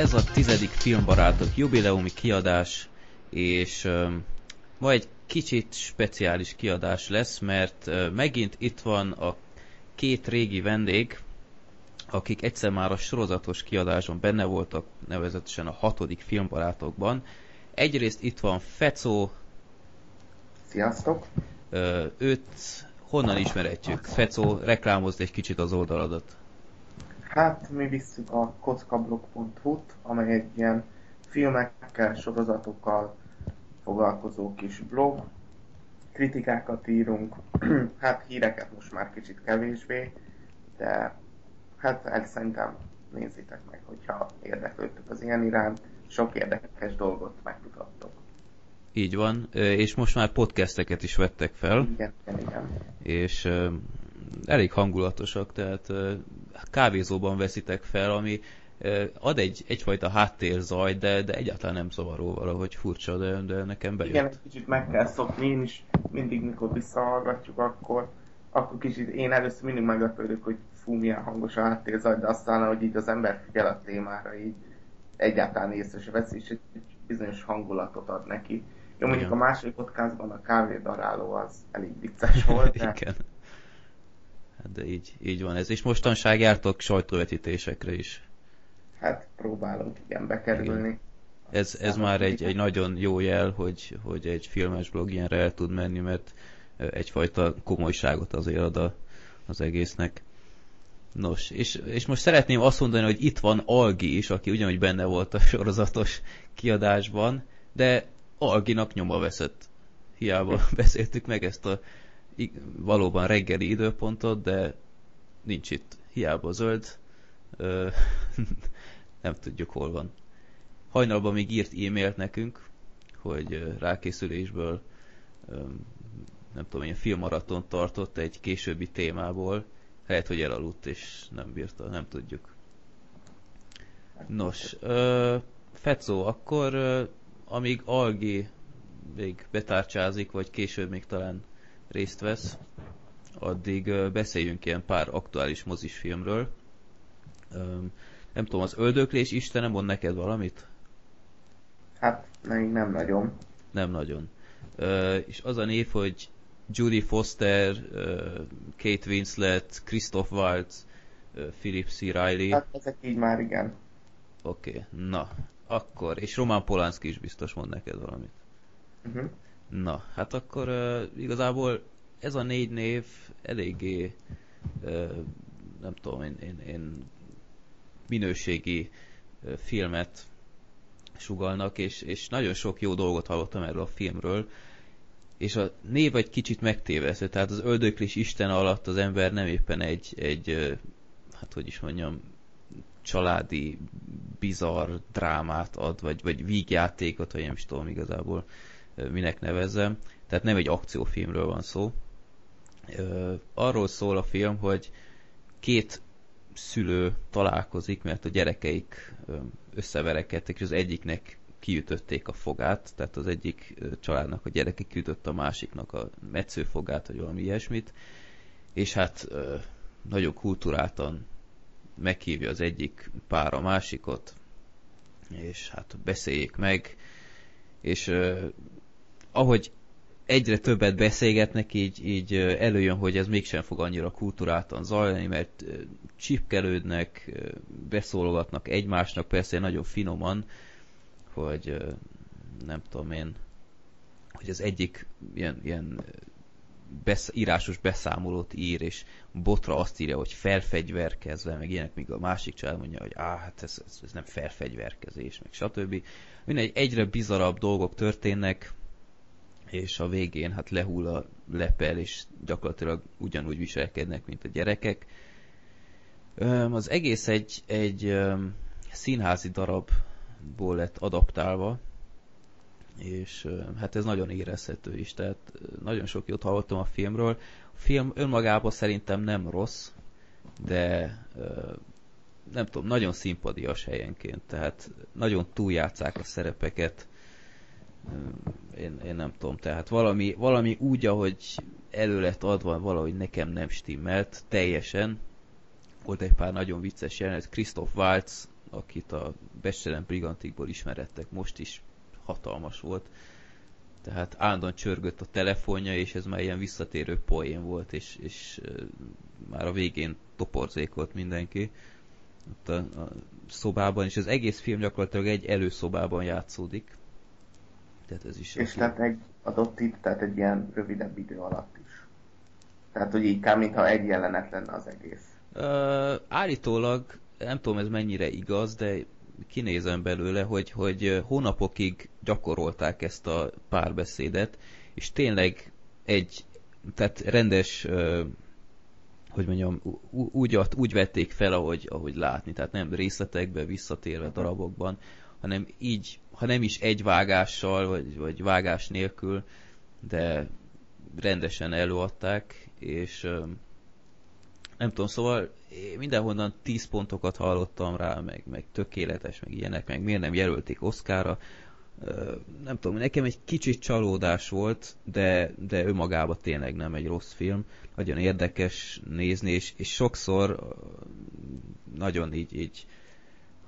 Ez a tizedik Filmbarátok jubileumi kiadás, és uh, ma egy kicsit speciális kiadás lesz, mert uh, megint itt van a két régi vendég, akik egyszer már a sorozatos kiadáson benne voltak, nevezetesen a hatodik Filmbarátokban. Egyrészt itt van Fecó. Sziasztok! Uh, őt honnan ismerhetjük? Fecó, reklámozd egy kicsit az oldaladat. Hát mi visszük a kockablog.hu-t, amely egy ilyen filmekkel, sorozatokkal foglalkozó kis blog. Kritikákat írunk, hát híreket most már kicsit kevésbé, de hát el szerintem nézzétek meg, hogyha érdeklődtök az ilyen iránt, sok érdekes dolgot megmutattok. Így van, és most már podcasteket is vettek fel. Igen, igen, igen. És elég hangulatosak, tehát kávézóban veszitek fel, ami ad egy, egyfajta háttérzaj, de, de egyáltalán nem zavaró valahogy furcsa, de, de nekem bejött. Igen, egy kicsit meg kell szokni, én is mindig, mikor visszahallgatjuk, akkor, akkor kicsit én először mindig meglepődök, hogy fú, milyen hangos a háttérzaj, de aztán, hogy így az ember figyel a témára, így egyáltalán észre se veszi, és egy bizonyos hangulatot ad neki. Jó, mondjuk Igen. a második podcastban a kávédaráló az elég vicces volt, de... Igen. Hát de így, így van ez. És mostanság jártok sajtóvetítésekre is. Hát próbálunk igen bekerülni. Igen. Ez, ez már egy, egy nagyon jó jel, hogy, hogy egy filmes blog ilyenre el tud menni, mert egyfajta komolyságot azért ad a, az egésznek. Nos, és, és most szeretném azt mondani, hogy itt van Algi is, aki ugyanúgy benne volt a sorozatos kiadásban, de Alginak nyoma veszett. Hiába beszéltük meg ezt a valóban reggeli időpontot, de nincs itt. Hiába zöld. nem tudjuk hol van. Hajnalban még írt e-mailt nekünk, hogy rákészülésből nem tudom, ilyen filmmaraton tartott egy későbbi témából. Lehet, hogy elaludt és nem bírta, nem tudjuk. Nos, uh, Fecó, akkor uh, amíg Algi még betárcsázik, vagy később még talán részt vesz, addig beszéljünk ilyen pár aktuális mozisfilmről. Nem tudom, az öldöklés Istene mond neked valamit? Hát, még nem nagyon. Nem nagyon. És az a név, hogy Judy Foster, Kate Winslet, Christoph Waltz, Philip C. Riley. Hát ezek így már igen. Oké, okay. na, akkor, és Roman Polanski is biztos mond neked valamit. Uh-huh. Na, hát akkor uh, igazából ez a négy név eléggé, uh, nem tudom, én, én, én minőségi uh, filmet sugalnak, és, és nagyon sok jó dolgot hallottam erről a filmről, és a név egy kicsit megtévesztő, tehát az öldöklés Isten alatt az ember nem éppen egy, egy hát hogy is mondjam, családi, bizarr drámát ad, vagy, vagy vígjátékot, vagy nem is tudom igazából minek nevezzem. Tehát nem egy akciófilmről van szó. Arról szól a film, hogy két szülő találkozik, mert a gyerekeik összeverekedtek, és az egyiknek kiütötték a fogát, tehát az egyik családnak a gyereke kiütött a másiknak a metszőfogát, vagy valami ilyesmit, és hát nagyon kulturáltan meghívja az egyik pár a másikot, és hát beszéljék meg, és ahogy egyre többet beszélgetnek, így, így előjön, hogy ez mégsem fog annyira kultúráltan zajlani, mert csipkelődnek, beszólogatnak egymásnak, persze nagyon finoman, hogy nem tudom én, hogy az egyik ilyen, ilyen besz, írásos beszámolót ír, és botra azt írja, hogy felfegyverkezve, meg ilyenek, míg a másik család mondja, hogy á, hát ez, ez, ez nem felfegyverkezés, meg stb. Mindegy, egyre bizarabb dolgok történnek, és a végén hát lehull a lepel, és gyakorlatilag ugyanúgy viselkednek, mint a gyerekek. Az egész egy, egy színházi darabból lett adaptálva, és hát ez nagyon érezhető is, tehát nagyon sok jót hallottam a filmről. A film önmagában szerintem nem rossz, de nem tudom, nagyon szimpadias helyenként, tehát nagyon túljátszák a szerepeket, én, én nem tudom, tehát valami, valami úgy, ahogy elő lett adva, valahogy nekem nem stimmelt teljesen. Volt egy pár nagyon vicces jelenet, Christoph Waltz akit a Bestelen Brigantikból ismerettek, most is hatalmas volt. Tehát állandóan csörgött a telefonja, és ez már ilyen visszatérő poén volt, és, és már a végén toporzékolt mindenki ott a, a szobában, és az egész film gyakorlatilag egy előszobában játszódik. Tehát ez is... És tehát egy adott itt, tehát egy ilyen rövidebb idő alatt is. Tehát, hogy így mintha egy jelenet lenne az egész. Uh, állítólag, nem tudom ez mennyire igaz, de kinézem belőle, hogy, hogy hónapokig gyakorolták ezt a párbeszédet, és tényleg egy, tehát rendes, hogy mondjam, úgy, úgy vették fel, ahogy, ahogy látni, tehát nem részletekben, visszatérve darabokban, hanem így, ha nem is egy vágással, vagy, vagy vágás nélkül, de rendesen előadták, és nem tudom, szóval mindenhonnan 10 pontokat hallottam rá, meg, meg tökéletes, meg ilyenek, meg miért nem jelölték Oszkára. Nem tudom, nekem egy kicsit csalódás volt, de, de önmagában tényleg nem egy rossz film. Nagyon érdekes nézni, és, és sokszor nagyon így, így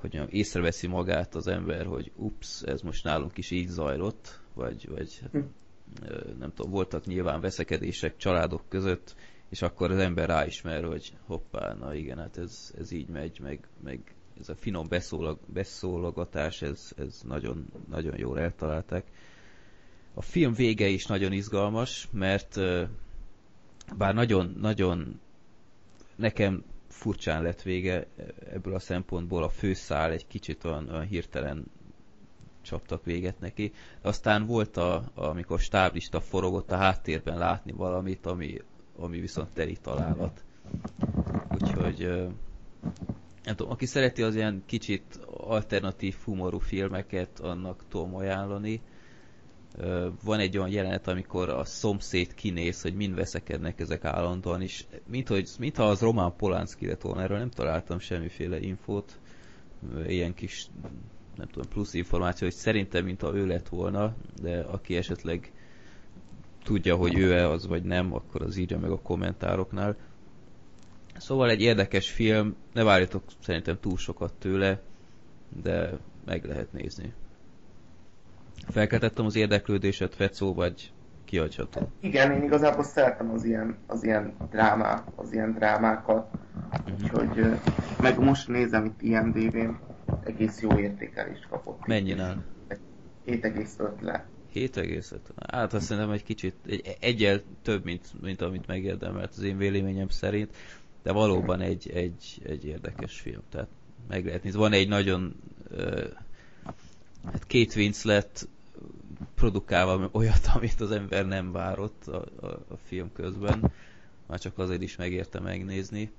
hogy mondjam, észreveszi magát az ember, hogy ups, ez most nálunk is így zajlott, vagy, vagy hm. nem tudom, voltak nyilván veszekedések családok között, és akkor az ember ráismer, hogy hoppá, na igen, hát ez, ez így megy, meg, meg ez a finom beszólag, beszólogatás, ez, ez nagyon, nagyon jól eltalálták. A film vége is nagyon izgalmas, mert bár nagyon, nagyon nekem furcsán lett vége ebből a szempontból, a főszál egy kicsit olyan, olyan hirtelen csaptak véget neki. Aztán volt, a, amikor stáblista forogott a háttérben látni valamit, ami ami viszont teli találat. Úgyhogy nem tudom, aki szereti az ilyen kicsit alternatív humorú filmeket, annak tudom ajánlani. Van egy olyan jelenet, amikor a szomszéd kinéz, hogy mind veszekednek ezek állandóan, és mint hogy, mintha az Roman Polanski lett volna, erről nem találtam semmiféle infót, ilyen kis nem tudom, plusz információ, hogy szerintem mintha ő lett volna, de aki esetleg tudja, hogy ő-e az vagy nem, akkor az írja meg a kommentároknál. Szóval egy érdekes film, ne várjatok szerintem túl sokat tőle, de meg lehet nézni. Felkeltettem az érdeklődéset, Fecó, vagy kiadható? Igen, én igazából szeretem az ilyen, az ilyen drámá, az ilyen drámákat, uh-huh. úgyhogy meg most nézem itt IMDb-n, egész jó értékelést kapott. Mennyi 7,5 le. 7,5? Hát azt szerintem egy kicsit, egy, egyel több, mint, mint amit megérdemelt az én véleményem szerint, de valóban egy, egy, egy érdekes film, tehát meg lehet nézni. Van egy nagyon uh, hát két Winslet produkálva olyat, amit az ember nem várott a, a, a film közben, már csak azért is megérte megnézni,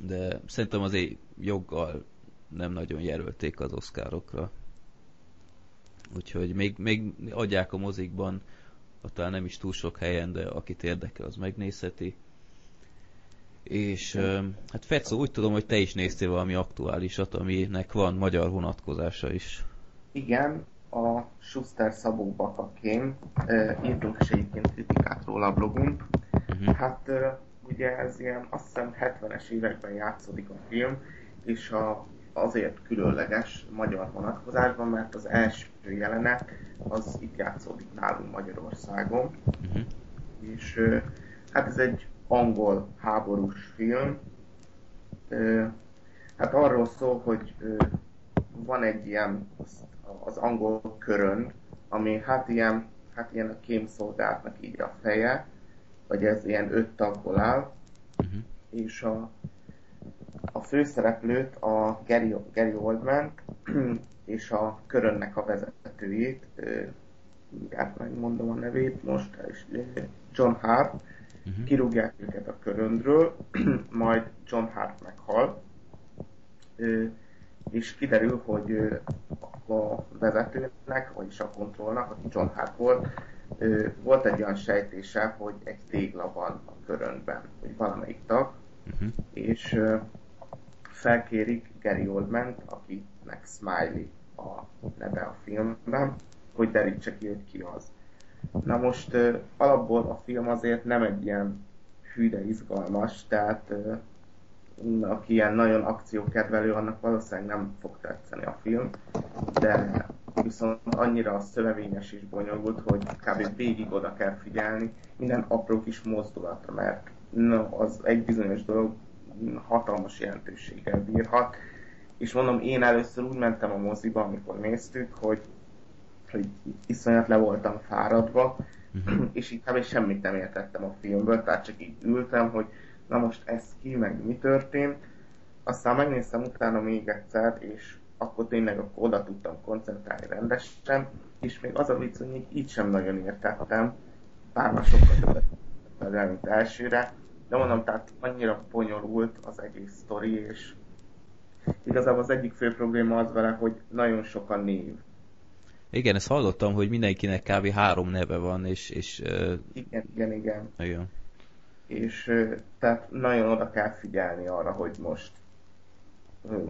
de szerintem azért joggal nem nagyon jelölték az oszkárokra úgyhogy még, még adják a mozikban, talán nem is túl sok helyen, de akit érdekel, az megnézheti. És hát Fecó, úgy tudom, hogy te is néztél valami aktuálisat, aminek van magyar vonatkozása is. Igen, Schuster Szabó Bakakém, írtunk is egyébként kritikát róla a blogunk. Uh-huh. Hát ugye ez ilyen, azt hiszem 70-es években játszódik a film, és a azért különleges magyar vonatkozásban, mert az első jelenet az itt játszódik nálunk Magyarországon. Uh-huh. És hát ez egy angol háborús film. Hát arról szól, hogy van egy ilyen az angol körön, ami hát ilyen, hát ilyen a kémszolgáltnak így a feje, vagy ez ilyen öt tagból áll, uh-huh. és a a főszereplőt, a Gary, Gary oldman és a körönnek a vezetőjét, mindjárt megmondom a nevét most, és John Hart, uh-huh. kirúgják őket a köröndről, majd John Hart meghal, és kiderül, hogy a vezetőnek, vagyis a kontrollnak, aki John Hart volt, volt egy olyan sejtése, hogy egy tégla van a körönben, hogy valamelyik tag, uh-huh. és felkérik Gary oldman akinek Smiley a neve a filmben, hogy derítse ki, hogy ki az. Na most alapból a film azért nem egy ilyen hű, de izgalmas, tehát aki ilyen nagyon akciókedvelő, annak valószínűleg nem fog tetszeni a film, de viszont annyira szövevényes és bonyolult, hogy kb. végig oda kell figyelni minden apró kis mozdulatra, mert no, az egy bizonyos dolog hatalmas jelentőséggel bírhat. És mondom, én először úgy mentem a moziba, amikor néztük, hogy, hogy iszonyat le voltam fáradva, uh-huh. és így kb. semmit nem értettem a filmből, tehát csak így ültem, hogy na most ez ki, meg mi történt. Aztán megnéztem utána még egyszer, és akkor tényleg akkor oda tudtam koncentrálni rendesen, és még az a vicc, hogy még így sem nagyon értettem, bár már sokkal többet mint elsőre, de mondom, tehát annyira bonyolult az egész sztori, és igazából az egyik fő probléma az vele, hogy nagyon sok a név. Igen, ezt hallottam, hogy mindenkinek kb. három neve van, és... és uh... Igen, igen, igen. Igen. És tehát nagyon oda kell figyelni arra, hogy most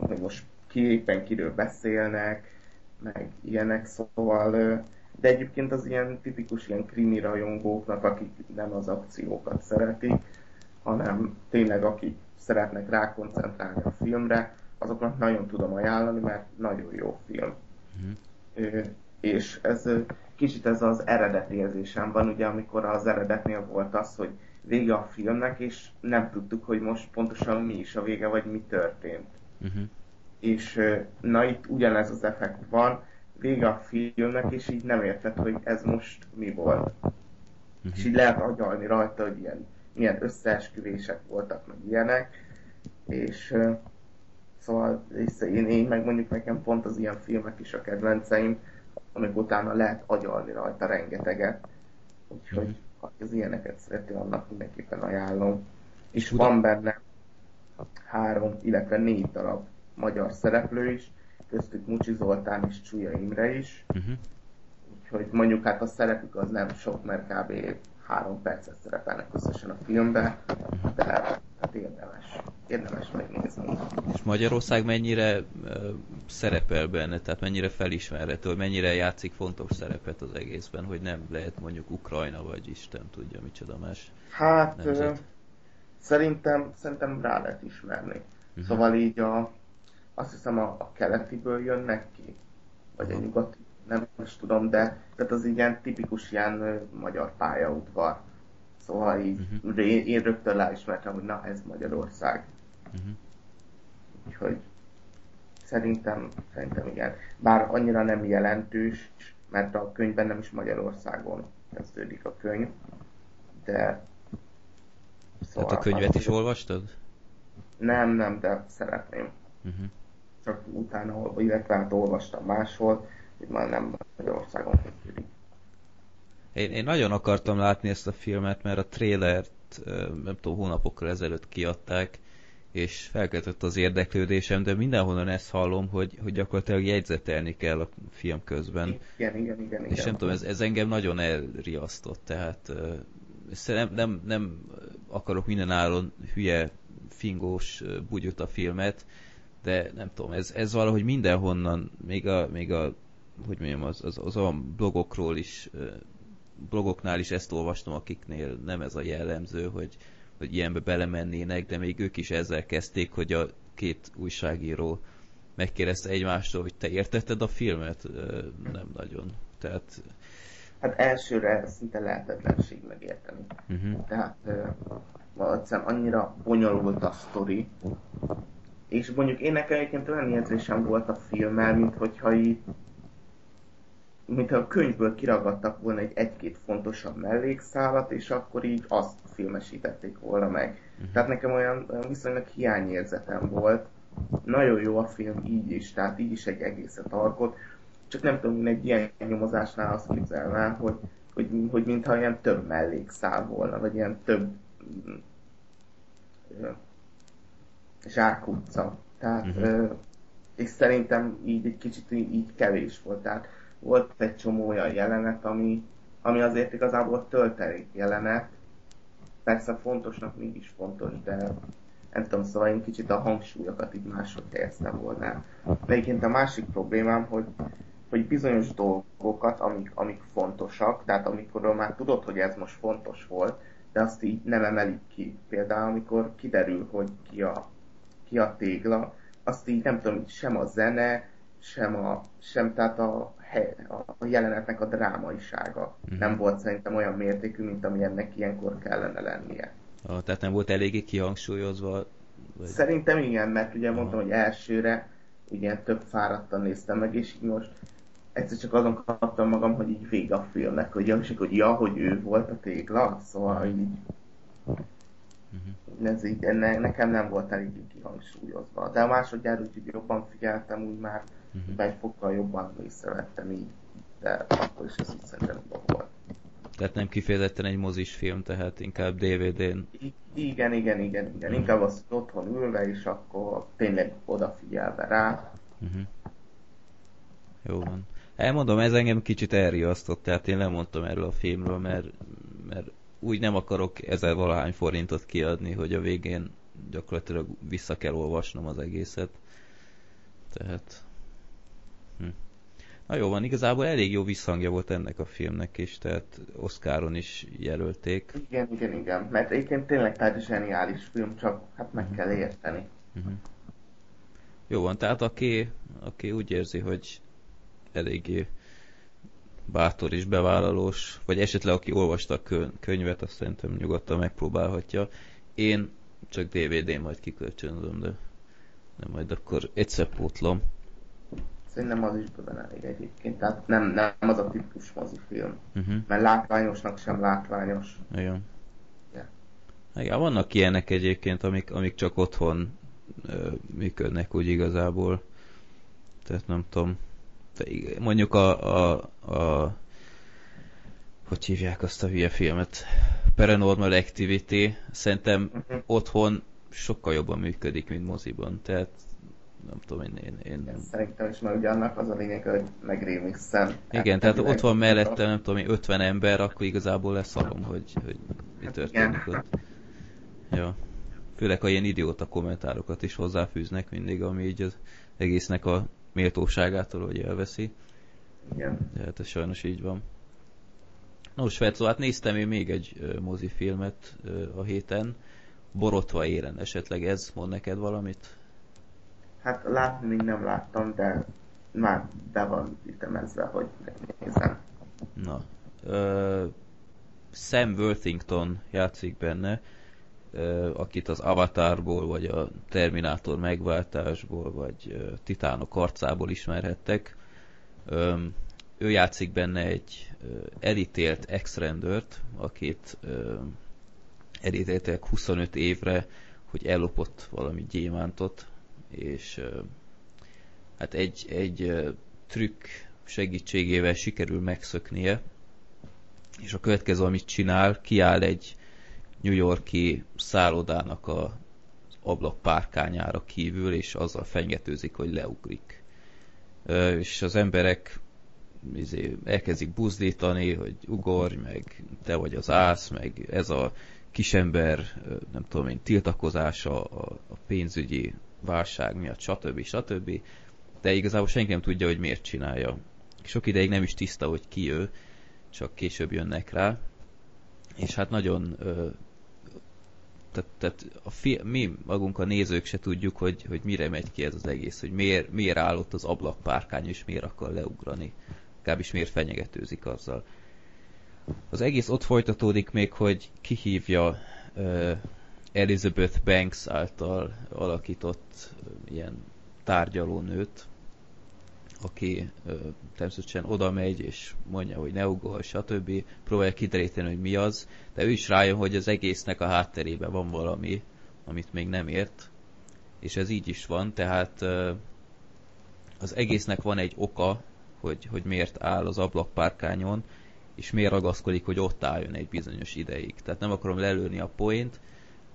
hogy most ki éppen kiről beszélnek, meg ilyenek, szóval de egyébként az ilyen tipikus ilyen krimi rajongóknak, akik nem az akciókat szeretik, hanem tényleg akik szeretnek rákoncentrálni a filmre, azoknak nagyon tudom ajánlani, mert nagyon jó film. Uh-huh. És ez kicsit ez az eredeti érzésem van, ugye amikor az eredetnél volt az, hogy vége a filmnek, és nem tudtuk, hogy most pontosan mi is a vége, vagy mi történt. Uh-huh. És na itt ugyanez az effekt van, vége a filmnek, és így nem érted, hogy ez most mi volt. Uh-huh. És így lehet agyalni rajta, hogy ilyen milyen összeesküvések voltak, meg ilyenek, és szóval és én, én meg mondjuk nekem pont az ilyen filmek is a kedvenceim, amik utána lehet agyalni rajta rengeteget, úgyhogy mm. Ha az ilyeneket szereti, annak mindenképpen ajánlom. És Uda. van benne három, illetve négy darab magyar szereplő is, köztük Mucsi Zoltán és Csúlya Imre is. Uh-huh. Úgyhogy mondjuk hát a szerepük az nem sok, mert kb három percet szerepelnek összesen a filmben, de hát érdemes, érdemes megnézni. És Magyarország mennyire uh, szerepel benne, tehát mennyire felismerhető, mennyire játszik fontos szerepet az egészben, hogy nem lehet mondjuk Ukrajna, vagy Isten tudja micsoda más Hát uh, szerintem, szerintem rá lehet ismerni. Uh-huh. Szóval így a, azt hiszem a, a keletiből jönnek ki, vagy uh-huh. a nyugati nem is tudom, de tehát az ilyen tipikus ilyen magyar pályaudvar. Szóval így uh-huh. én rögtön ráismertem, hogy na ez Magyarország. Uh-huh. Úgyhogy szerintem, szerintem igen. Bár annyira nem jelentős, mert a könyvben nem is Magyarországon kezdődik a könyv, de... Szóval Tehát a könyvet is olvastad? Nem, nem, de szeretném. Uh-huh. Csak utána, illetve hát olvastam máshol, már nem Magyarországon. Én, én nagyon akartam látni ezt a filmet, mert a trailert nem tudom, hónapokkal ezelőtt kiadták, és felkeltett az érdeklődésem, de mindenhonnan ezt hallom, hogy, hogy gyakorlatilag jegyzetelni kell a film közben. Igen, igen, igen. És igen. nem tudom, ez, ez engem nagyon elriasztott, tehát nem, nem, nem akarok mindenáron hülye, fingós bugyut a filmet, de nem tudom, ez, ez valahogy mindenhonnan, még a, még a hogy mondjam, az, az, az olyan blogokról is, blogoknál is ezt olvastam, akiknél nem ez a jellemző, hogy, hogy ilyenbe belemennének, de még ők is ezzel kezdték, hogy a két újságíró megkérdezte egymástól, hogy te értetted a filmet? Nem nagyon. Tehát... Hát elsőre szinte lehetetlenség megérteni. Uh-huh. Tehát uh, annyira bonyolult a sztori, és mondjuk én nekem egyébként olyan érzésem volt a filmmel, mint hogyha így mintha a könyvből kiragadtak volna egy egy-két fontosabb mellékszálat, és akkor így azt filmesítették volna meg. Uh-huh. Tehát nekem olyan, olyan viszonylag hiányérzetem volt. Nagyon jó a film így is, tehát így is egy egészet alkot. Csak nem tudom, egy ilyen nyomozásnál azt képzelnám, hogy, hogy, hogy mintha ilyen több mellékszál volna, vagy ilyen több zsákutca. Tehát, uh-huh. és szerintem így egy kicsit így kevés volt. Tehát volt egy csomó olyan jelenet, ami, ami azért igazából töltelék jelenet. Persze fontosnak mégis fontos, de nem tudom, szóval én kicsit a hangsúlyokat így máshogy helyeztem volna. Egyébként a másik problémám, hogy, hogy bizonyos dolgokat, amik, amik fontosak, tehát amikor már tudod, hogy ez most fontos volt, de azt így nem emelik ki. Például amikor kiderül, hogy ki a ki a tégla, azt így nem tudom, sem a zene, sem, a, sem tehát a, a jelenetnek a drámaisága uh-huh. nem volt szerintem olyan mértékű, mint ami ennek ilyenkor kellene lennie. Ah, tehát nem volt eléggé kihangsúlyozva? Vagy... Szerintem igen, mert ugye Aha. mondtam, hogy elsőre ugye több fáradtan néztem meg, és így most egyszer csak azon kaptam magam, hogy így vége a filmnek, hogy, és hogy ja, hogy ő volt a tégla, szóval így Uh-huh. Ez így, ne, nekem nem volt elég kihangsúlyozva. De a másodjára úgy jobban figyeltem, úgy már uh-huh. egy fokkal jobban észrevettem így, de akkor is ez úgy szerintem volt. Tehát nem kifejezetten egy mozis film, tehát inkább DVD-n. I- igen, igen, igen, igen. Uh-huh. Inkább az otthon ülve, és akkor tényleg odafigyelve rá. Uh-huh. Jó van. Elmondom, ez engem kicsit elriasztott, tehát én lemondtam erről a filmről, mert, mert úgy nem akarok ezer valahány forintot kiadni, hogy a végén gyakorlatilag vissza kell olvasnom az egészet. Tehát... Na jó van, igazából elég jó visszhangja volt ennek a filmnek is, tehát Oscaron is jelölték. Igen, igen, igen, mert egyébként tényleg tehát zseniális film, csak hát meg uh-huh. kell érteni. Uh-huh. Jó van, tehát aki, aki úgy érzi, hogy eléggé bátor és bevállalós, vagy esetleg aki olvasta a könyvet, azt szerintem nyugodtan megpróbálhatja. Én csak DVD-n majd kikölcsönzöm, de nem majd akkor egyszer pótlom. Szerintem az is bőven elég egyébként, tehát nem, nem az a típus mozifilm, uh-huh. mert látványosnak sem látványos. Igen. Yeah. Igen, vannak ilyenek egyébként, amik, amik csak otthon ö, működnek úgy igazából. Tehát nem tudom, mondjuk a, a, a hogy hívják azt a hülye filmet? Paranormal Activity szerintem uh-huh. otthon sokkal jobban működik, mint moziban. Tehát nem tudom, én... én, én... Szerintem is, mert ugye annak az a lényeg, hogy megrémixen. Igen, tehát ott van mellette, nem tudom, 50 ember, akkor igazából leszarom, hogy, hogy mi hát történik Igen. ott. Ja. Főleg, ha ilyen idióta kommentárokat is hozzáfűznek mindig, ami így az egésznek a méltóságától, hogy elveszi. Igen. De hát ez sajnos így van. Nos, Fetszó, hát néztem én még egy mozifilmet a héten. Borotva éren esetleg ez mond neked valamit? Hát látni még nem láttam, de már be van ezzel, hogy nézem. Na. Uh, Sam Worthington játszik benne, akit az Avatarból, vagy a Terminátor megváltásból, vagy Titánok arcából ismerhettek. Ő játszik benne egy elítélt ex akit elítéltek 25 évre, hogy ellopott valami gyémántot, és hát egy, egy trükk segítségével sikerül megszöknie, és a következő, amit csinál, kiáll egy New Yorki szállodának a ablak párkányára kívül, és azzal fenyegetőzik, hogy leugrik. És az emberek izé, elkezdik buzdítani, hogy ugorj, meg te vagy az ász, meg ez a kisember, nem tudom én, tiltakozása a, a pénzügyi válság miatt, stb. stb. De igazából senki nem tudja, hogy miért csinálja. Sok ideig nem is tiszta, hogy ki ő, csak később jönnek rá. És hát nagyon tehát, a fi, mi magunk a nézők se tudjuk, hogy, hogy mire megy ki ez az egész, hogy miért, miért állott az ablakpárkány, és miért akar leugrani. Legalábbis miért fenyegetőzik azzal. Az egész ott folytatódik még, hogy kihívja Elizabeth Banks által alakított ilyen tárgyalónőt, aki ö, természetesen oda megy, és mondja, hogy ne ugorj, stb. Próbálja kideríteni, hogy mi az, de ő is rájön, hogy az egésznek a hátterében van valami, amit még nem ért, és ez így is van, tehát ö, az egésznek van egy oka, hogy, hogy miért áll az ablakpárkányon, és miért ragaszkodik, hogy ott álljon egy bizonyos ideig. Tehát nem akarom lelőni a point,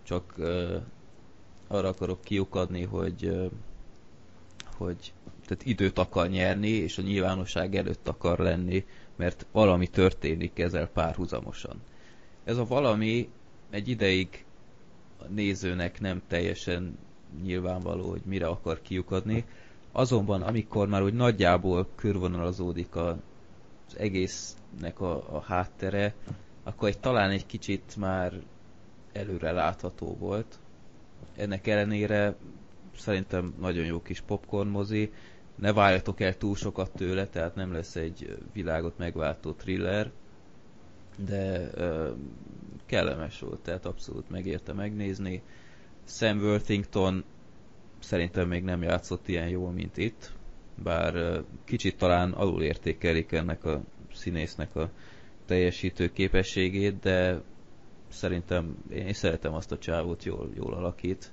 csak arra akarok kiukadni, hogy hogy tehát időt akar nyerni, és a nyilvánosság előtt akar lenni, mert valami történik ezzel párhuzamosan. Ez a valami egy ideig a nézőnek nem teljesen nyilvánvaló, hogy mire akar kiukadni, azonban amikor már úgy nagyjából körvonalazódik a, az egésznek a, a háttere, akkor egy, talán egy kicsit már előre látható volt. Ennek ellenére szerintem nagyon jó kis popcorn mozi. Ne várjatok el túl sokat tőle, tehát nem lesz egy világot megváltó thriller, de uh, kellemes volt, tehát abszolút megérte megnézni. Sam Worthington szerintem még nem játszott ilyen jól, mint itt, bár uh, kicsit talán alulértékelik ennek a színésznek a teljesítő képességét, de szerintem én szeretem azt a csávót, jól, jól alakít,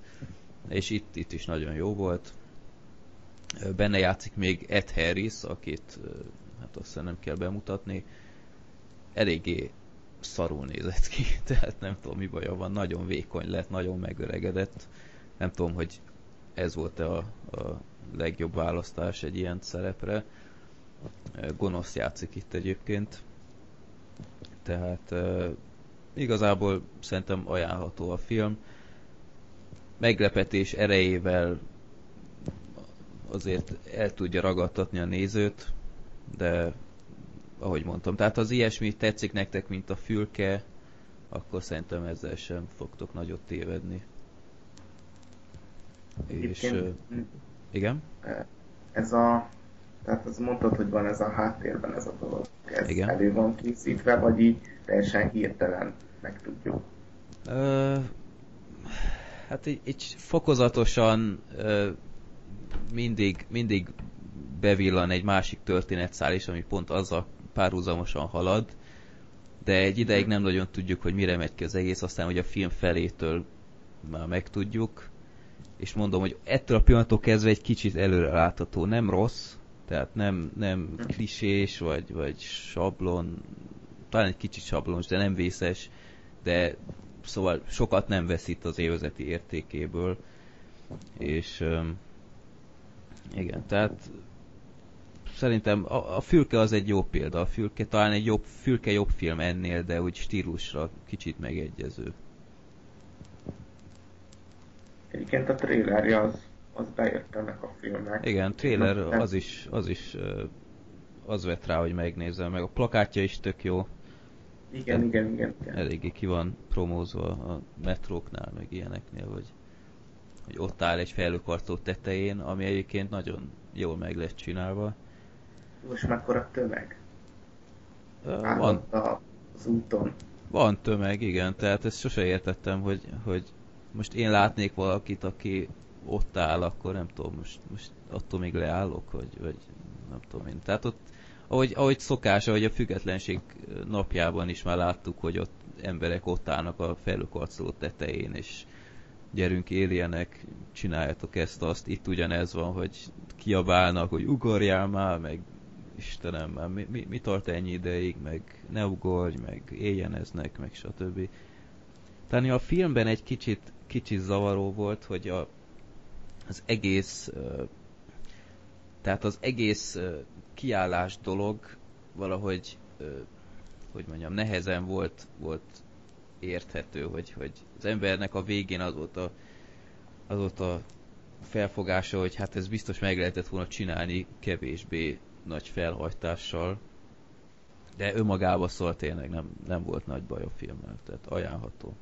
és itt, itt is nagyon jó volt. Benne játszik még Ed Harris, akit hát azt nem kell bemutatni, eléggé szarul nézett ki, tehát nem tudom mi baja van, nagyon vékony lett, nagyon megöregedett. Nem tudom, hogy ez volt-e a, a legjobb választás egy ilyen szerepre. Gonosz játszik itt egyébként. Tehát igazából szerintem ajánlható a film. Meglepetés erejével azért el tudja ragadtatni a nézőt, de ahogy mondtam, tehát az ilyesmi tetszik nektek, mint a fülke, akkor szerintem ezzel sem fogtok nagyot tévedni. És, uh, igen? Ez a, tehát az mondtad, hogy van ez a háttérben ez a dolog, ez igen. elő van készítve, vagy így teljesen hirtelen megtudjuk? Uh, hát így, így fokozatosan uh, mindig, mindig bevillan egy másik történetszál is, ami pont azzal párhuzamosan halad, de egy ideig nem nagyon tudjuk, hogy mire megy ki az egész, aztán hogy a film felétől már megtudjuk, és mondom, hogy ettől a pillanattól kezdve egy kicsit előre látható, nem rossz, tehát nem, nem klisés, vagy, vagy sablon, talán egy kicsit sablonos, de nem vészes, de szóval sokat nem veszít az évezeti értékéből, és um, igen, tehát szerintem a, a Fülke az egy jó példa. A Fülke talán egy jobb, Fülke jobb film ennél, de úgy stílusra kicsit megegyező. Egyébként a trailerje az, az bejött ennek a filmnek. Igen, trailer az is, az is az vett rá, hogy megnézem, meg a plakátja is tök jó. Igen, igen, igen, igen. Eléggé ki van promózva a metróknál, meg ilyeneknél, hogy, hogy ott áll egy felőkartó tetején, ami egyébként nagyon jól meg lett csinálva. Most mekkora tömeg? Uh, van. Az úton. Van tömeg, igen, tehát ezt sose értettem, hogy, hogy most én látnék valakit, aki ott áll, akkor nem tudom, most, most attól még leállok, vagy, vagy nem tudom én. Tehát ott, ahogy, ahogy szokás, ahogy a függetlenség napjában is már láttuk, hogy ott emberek ott állnak a felőkarcoló tetején, és gyerünk éljenek, csináljátok ezt, azt, itt ugyanez van, hogy kiabálnak, hogy ugorjál már, meg Istenem, már mi, mi, mi tart ennyi ideig, meg ne ugorj, meg éljeneznek, meg stb. Tehát a filmben egy kicsit, kicsit zavaró volt, hogy a, az egész tehát az egész kiállás dolog valahogy hogy mondjam, nehezen volt, volt érthető, hogy, hogy az embernek a végén az volt a, az volt a felfogása, hogy hát ez biztos meg lehetett volna csinálni kevésbé nagy felhajtással, de önmagába szólt tényleg nem, nem volt nagy baj a filmmel, tehát ajánlható.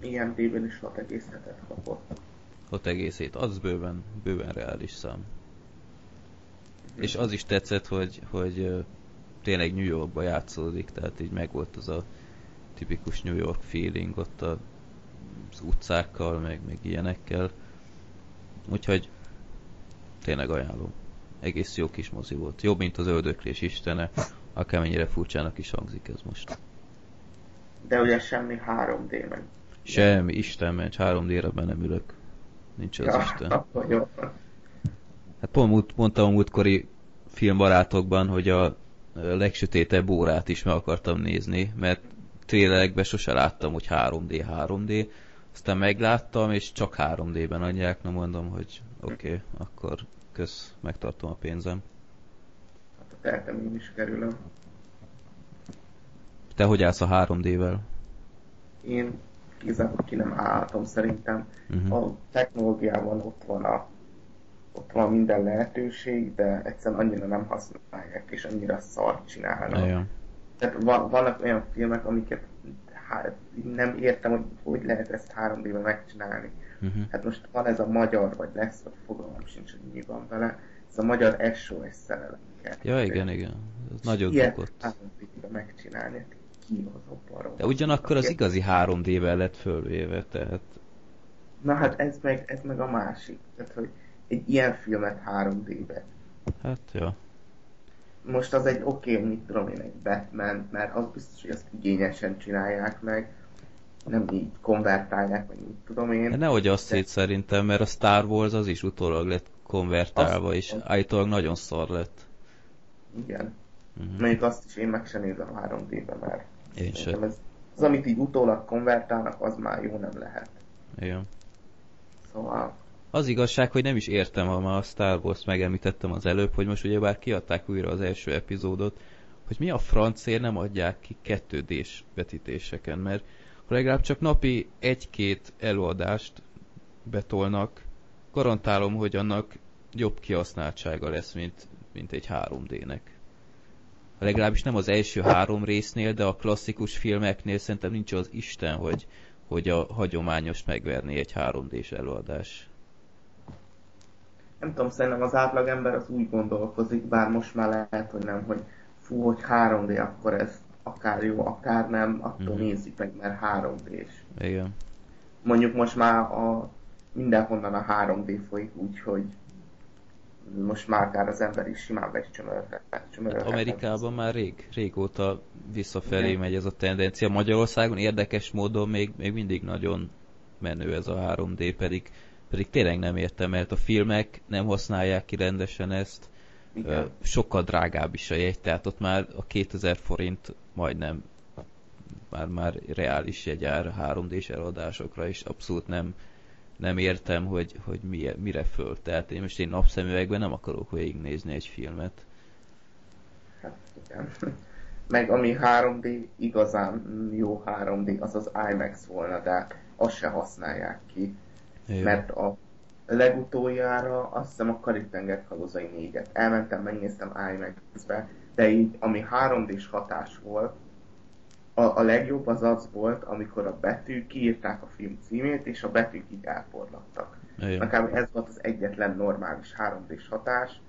IMD-ben is 6,7-et kapott. 6,7, az bőven, bőven reális szám. Mm. És az is tetszett, hogy, hogy tényleg New Yorkba játszódik, tehát így megvolt az a tipikus New York feeling ott a, az utcákkal, meg, meg ilyenekkel. Úgyhogy tényleg ajánlom. Egész jó kis mozi volt. Jobb, mint az öldöklés istene, akármennyire furcsának is hangzik ez most. De ugye semmi 3D meg. Semmi, Isten mencs, 3D-re nem ülök. Nincs az ja, Isten. Akkor jó. Hát pont mondtam a múltkori filmbarátokban, hogy a legsötétebb órát is meg akartam nézni, mert trélerekben sose láttam, hogy 3D, 3D. Aztán megláttam, és csak 3D-ben adják, na mondom, hogy oké, okay, akkor kösz, megtartom a pénzem. Hát a tehetem én is kerülöm. Te hogy állsz a 3D-vel? Én igazából ki nem állhatom szerintem. Uh-huh. A technológiában ott van a ott van minden lehetőség, de egyszerűen annyira nem használják, és annyira szar csinálnak. Ja. Tehát van, vannak olyan filmek, amiket hát, nem értem, hogy hogy lehet ezt 3D-ben megcsinálni. Uh-huh. Hát most van ez a magyar, vagy lesz, vagy fogalmam sincs, hogy mi van vele, ez a magyar SOS szerelem. Ja, igen, igen. Ez nagyon bukott. megcsinálni, ki az a barom. De ugyanakkor az igazi 3D-vel lett fölvéve, tehát... Na hát ez meg, ez meg a másik. Tehát, hogy egy ilyen filmet 3D-be. Hát, ja. Most az egy oké, okay, mit tudom én, egy Batman, mert az biztos, hogy azt igényesen csinálják meg, nem így konvertálják, vagy mit tudom én. De nehogy azt de... szerintem, mert a Star Wars az is utólag lett konvertálva, azt és állítólag nagyon szar lett. Igen. Uh-huh. Mondjuk azt is én meg sem nézem 3D-be, mert én sem. Ez, az, amit így utólag konvertálnak, az már jó nem lehet. Igen. Szóval... Az igazság, hogy nem is értem, ha már a Star Wars megemlítettem az előbb, hogy most ugyebár kiadták újra az első epizódot, hogy mi a francért nem adják ki 2D-s vetítéseken, mert ha legalább csak napi egy-két előadást betolnak, garantálom, hogy annak jobb kihasználtsága lesz, mint, mint egy 3D-nek. Legalábbis nem az első három résznél, de a klasszikus filmeknél szerintem nincs az Isten, hogy, hogy a hagyományos megverni egy 3D-s előadás. Nem tudom, szerintem az átlagember az úgy gondolkozik, bár most már lehet, hogy nem, hogy fú, hogy 3D, akkor ez akár jó, akár nem, attól mm. nézzük meg, mert 3D-s. Igen. Mondjuk most már a, mindenhonnan a 3D folyik, úgyhogy most már akár az ember is simán becsömörhet. Hát Amerikában már rég, régóta visszafelé Igen. megy ez a tendencia. Magyarországon érdekes módon még, még mindig nagyon menő ez a 3D, pedig, pedig tényleg nem értem, mert a filmek nem használják ki rendesen ezt, Igen. sokkal drágább is a jegy, tehát ott már a 2000 forint majdnem már, már reális jegyár 3D-s eladásokra, és abszolút nem, nem értem, hogy, hogy mi, mire föl. Tehát én most én napszemüvegben nem akarok végignézni egy filmet. Hát igen. Meg ami 3D, igazán jó 3D, az az IMAX volna, de azt se használják ki. Jó. Mert a legutoljára azt hiszem a Karib-tenger kalózai négyet. Elmentem, megnéztem IMAX-be, de így, ami 3D-s hatás volt, a, a legjobb az az volt, amikor a betűk kiírták a film címét, és a betűk így elporlattak. Nekem ez volt az egyetlen normális 3D-s hatás,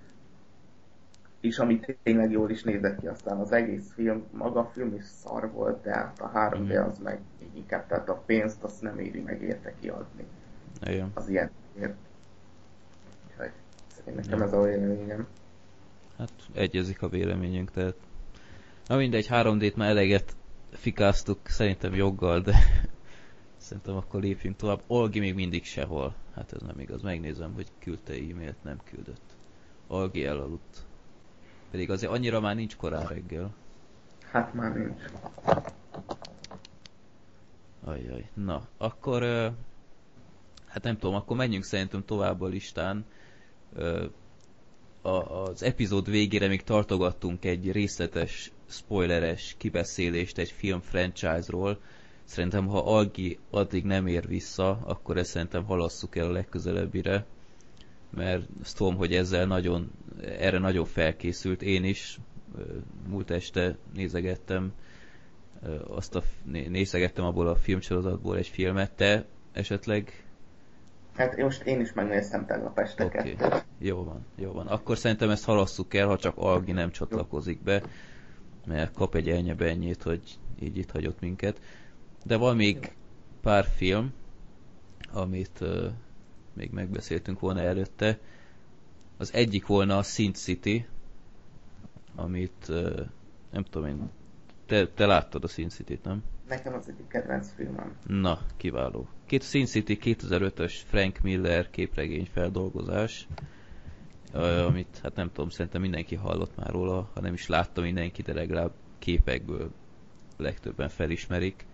és ami tényleg jól is nézett ki, aztán az egész film, maga a film is szar volt, de hát a 3D mm. az meg inkább, tehát a pénzt azt nem éri meg érte kiadni. Igen. Az ilyen ért. Úgyhogy nekem ez a véleményem. Hát egyezik a véleményünk, tehát Na mindegy, 3D-t már eleget fikáztuk szerintem joggal, de szerintem akkor lépjünk tovább. Olgi még mindig sehol. Hát ez nem igaz. Megnézem, hogy küldte e-mailt, nem küldött. Olgi elaludt. Pedig azért annyira már nincs korán reggel. Hát már nincs. Ajjaj. Na, akkor... Hát nem tudom, akkor menjünk szerintem tovább a listán. A, az epizód végére még tartogattunk egy részletes spoileres kibeszélést egy film franchise-ról. Szerintem, ha Algi addig nem ér vissza, akkor ezt szerintem halasszuk el a legközelebbire, mert azt tudom, hogy ezzel nagyon, erre nagyon felkészült. Én is múlt este nézegettem, azt a, nézegettem abból a filmsorozatból egy filmet, te esetleg Hát most én is megnéztem tegnap este okay. Jó van, jó van. Akkor szerintem ezt halasszuk el, ha csak Algi nem csatlakozik be mert kap egy elnyebennyét, hogy így itt hagyott minket. De van még pár film, amit uh, még megbeszéltünk volna előtte. Az egyik volna a Sin City, amit uh, nem tudom én, te, te láttad a Sin City-t, nem? Nekem az egyik kedvenc filmem. Na, kiváló. Két Sin City 2005-ös Frank Miller képregény feldolgozás amit hát nem tudom, szerintem mindenki hallott már róla, ha nem is látta mindenki, de legalább képekből legtöbben felismerik.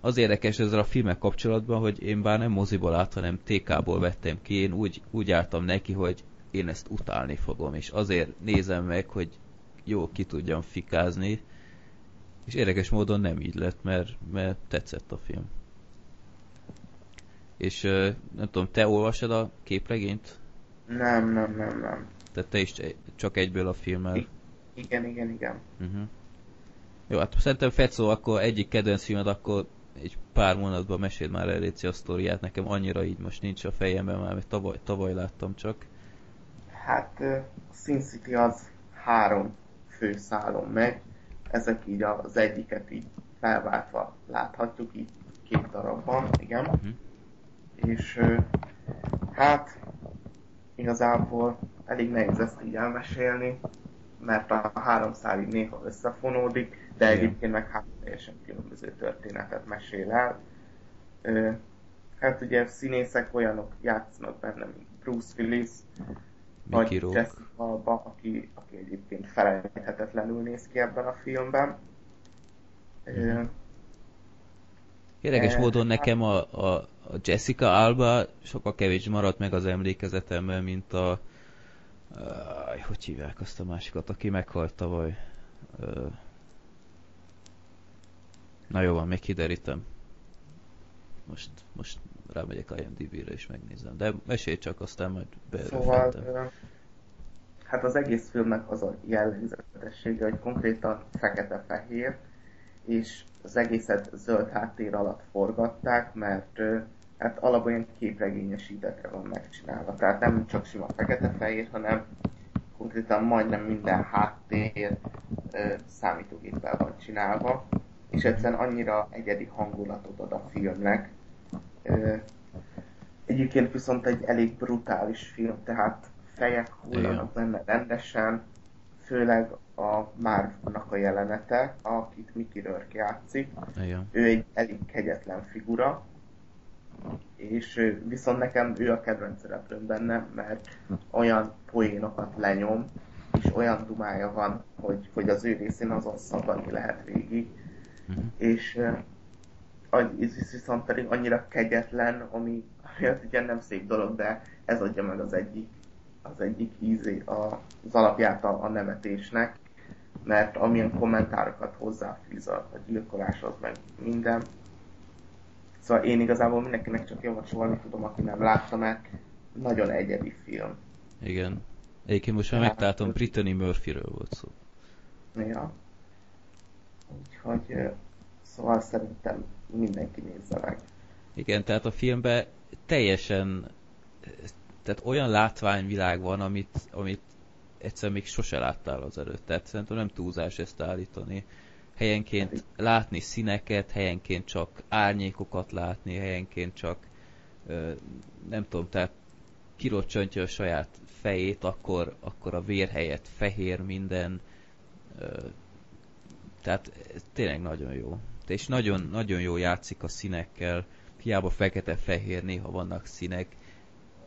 Az érdekes ezzel a filmek kapcsolatban, hogy én bár nem moziból át, hanem TK-ból vettem ki, én úgy, úgy álltam neki, hogy én ezt utálni fogom, és azért nézem meg, hogy jó ki tudjam fikázni, és érdekes módon nem így lett, mert, mert tetszett a film. És nem tudom, te olvasod a képregényt? Nem, nem, nem, nem. Tehát te is csak egyből a filmmel. I- igen, igen, igen. Uh-huh. Jó, hát szerintem Fecó akkor egyik kedvenc filmed, akkor egy pár mondatban mesél már el a sztoriát, nekem annyira így most nincs a fejemben, mert tavaly, tavaly láttam csak. Hát Sin City az három fő szálon megy, ezek így az egyiket így felváltva láthatjuk, így két darabban, igen. Uh-huh. És hát igazából elég nehéz ezt így elmesélni, mert a három szál így néha összefonódik, de egyébként meg hát teljesen különböző történetet mesél el. Hát ugye színészek olyanok játszanak benne, mint Bruce Willis, vagy Jessica Alba, aki, aki egyébként felejthetetlenül néz ki ebben a filmben. Mm. Érdekes e, módon nekem a, a, a Jessica Alba sokkal kevés maradt meg az emlékezetemben, mint a uh, hogy hívják azt a másikat, aki meghalt tavaly. Uh, na jó van, még kiderítem. Most, most rámegyek IMDb-re és megnézem. De mesélj csak, aztán majd Szóval, hát az egész filmnek az a jellegzetessége, hogy konkrétan fekete-fehér, és az egészet zöld háttér alatt forgatták, mert hát alapból ilyen képregényesítetre van megcsinálva. Tehát nem csak sima fekete-fehér, hanem konkrétan majdnem minden háttér számítógéppel van csinálva, és egyszerűen annyira egyedi hangulatot ad a filmnek, Egyébként viszont egy elég brutális film, tehát fejek hullanak benne rendesen, főleg a Márvnak a jelenete, akit Mickey Rourke játszik. Igen. Ő egy elég kegyetlen figura, és viszont nekem ő a kedvenc szereplőm benne, mert olyan poénokat lenyom, és olyan dumája van, hogy, hogy az ő részén azon szabadni lehet végig. Uh-huh. És ez viszont pedig annyira kegyetlen, ami, ami az ugye nem szép dolog, de ez adja meg az egyik, az egyik ízé, a, az alapját a, a nevetésnek, mert amilyen kommentárokat hozzáfűz a, a gyilkoláshoz, meg minden. Szóval én igazából mindenkinek csak javasolni tudom, aki nem látta, mert nagyon egyedi film. Igen. Egyébként most már megtaláltam, Brittany Murphyről volt szó. Ja. Úgyhogy szóval szerintem mindenki nézze meg. Igen, tehát a filmben teljesen tehát olyan látványvilág van, amit, amit egyszer még sose láttál az előtt. Tehát szerintem nem túlzás ezt állítani. Helyenként látni színeket, helyenként csak árnyékokat látni, helyenként csak nem tudom, tehát kirocsantja a saját fejét, akkor, akkor a vér helyett fehér minden. Tehát tényleg nagyon jó és nagyon, nagyon jó játszik a színekkel, hiába fekete-fehér, néha vannak színek,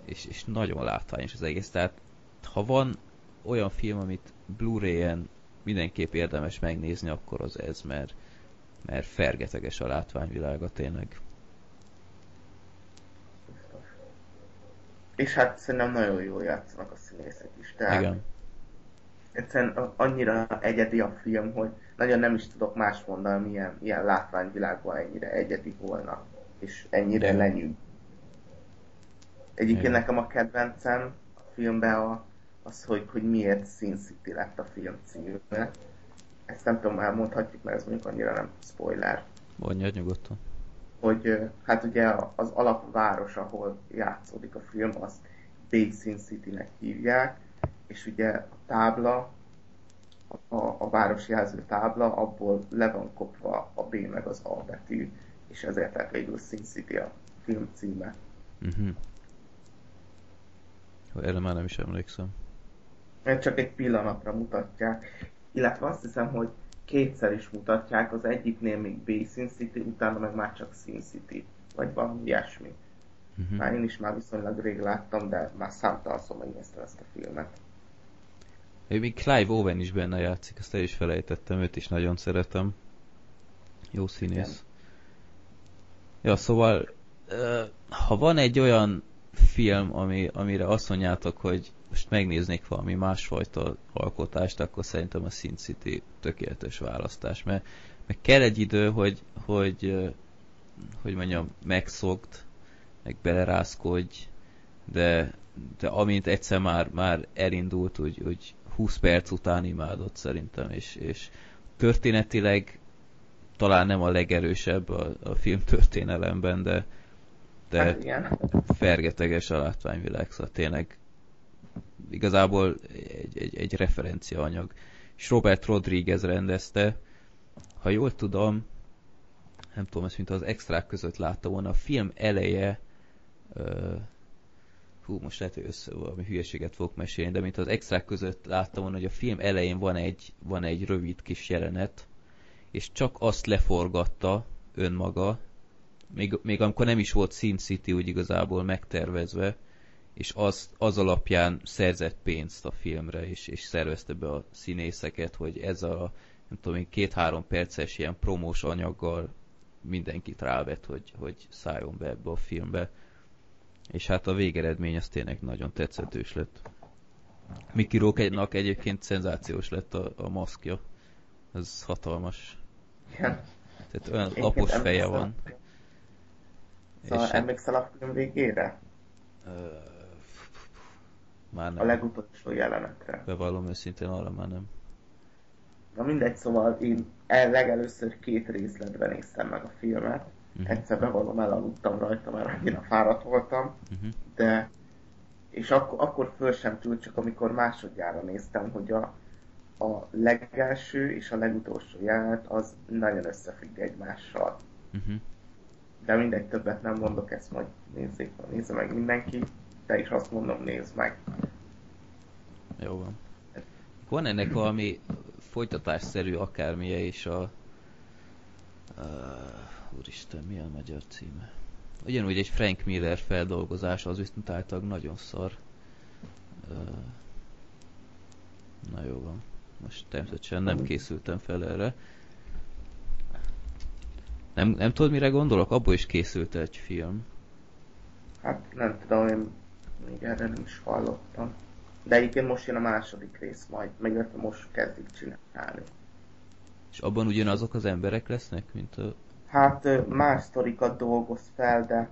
és, és nagyon látványos az egész. Tehát ha van olyan film, amit Blu-ray-en mindenképp érdemes megnézni, akkor az ez, mert, mert fergeteges a látványvilága tényleg. És hát szerintem nagyon jól játszanak a színészek is. Tehát Igen. Egyszerűen annyira egyedi a film, hogy nagyon nem is tudok más mondani, milyen, milyen látványvilágban ennyire egyedi volna, és ennyire lenyűg. Egyébként nekem a kedvencem a filmben a, az, hogy, hogy miért Sin City lett a film címe. Ezt nem tudom, elmondhatjuk, mert ez mondjuk annyira nem spoiler. Mondja nyugodtan. Hogy hát ugye az alapváros, ahol játszódik a film, az Bay Sin City-nek hívják, és ugye a tábla a, a városjelző tábla, abból le van kopva a B meg az A betű, és ezért lett végül Sin City a film címe. Uh-huh. Erre már nem is emlékszem. Mert csak egy pillanatra mutatják, illetve azt hiszem, hogy kétszer is mutatják, az egyiknél még B Sin City, utána meg már csak Sin City, vagy valami ilyesmi. Uh-huh. Már én is már viszonylag rég láttam, de már számtalanszor megnéztem ezt a filmet. Még, még Clive Owen is benne játszik, ezt el is felejtettem, őt is nagyon szeretem. Jó színész. Igen. Ja, szóval ha van egy olyan film, ami, amire azt mondjátok, hogy most megnéznék valami másfajta alkotást, akkor szerintem a Sin City tökéletes választás, mert, mert kell egy idő, hogy, hogy, hogy mondjam, megszokd, meg belerázkodj, de, de amint egyszer már, már elindult, úgy, úgy 20 perc után imádott szerintem, és, és történetileg talán nem a legerősebb a, a filmtörténelemben, de, de hát fergeteges a látványvilág, szóval tényleg igazából egy, egy, egy referencia anyag. És Robert Rodriguez rendezte, ha jól tudom, nem tudom, ezt mint az extrák között látta volna, a film eleje uh, hú, most lehet, hogy össze valami hülyeséget fogok mesélni, de mint az extrák között láttam volna, hogy a film elején van egy, van egy rövid kis jelenet, és csak azt leforgatta önmaga, még, még amikor nem is volt Sin City úgy igazából megtervezve, és az, az alapján szerzett pénzt a filmre, és, és szervezte be a színészeket, hogy ezzel a nem tudom két-három perces ilyen promós anyaggal mindenkit rávet, hogy, hogy szálljon be ebbe a filmbe. És hát a végeredmény az tényleg nagyon tetszetős lett. Mickey Rourke-nak egyébként szenzációs lett a, a maszkja. Ez hatalmas. Igen. Tehát olyan Én lapos feje van. Szóval és emlékszel a film végére? Már nem. A legutolsó jelenetre. Bevallom őszintén, arra már nem. Na mindegy, szóval én el legelőször két részletben néztem meg a filmet. Uh-huh. Egyszer bevallom, elaludtam rajta, mert annyira fáradt voltam. Uh-huh. De és akkor, akkor föl sem tűnt, csak amikor másodjára néztem, hogy a, a legelső és a legutolsó jelenet az nagyon összefügg egymással. Uh-huh. De mindegy, többet nem mondok, ezt majd nézzék, nézze meg mindenki. Te is azt mondom, nézd meg. Jó van. Van ennek valami folytatásszerű akármilyen is a... Uh, úristen, mi a magyar címe? Ugyanúgy egy Frank Miller feldolgozás, az viszont általában nagyon szar. Uh, na jó van. Most természetesen nem készültem fel erre. Nem, nem tudod, mire gondolok? Abból is készült egy film. Hát nem tudom, én még erre nem is hallottam. De egyébként most jön a második rész majd, meg most kezdik csinálni. És abban ugyanazok az emberek lesznek, mint a... Hát más sztorikat dolgoz fel, de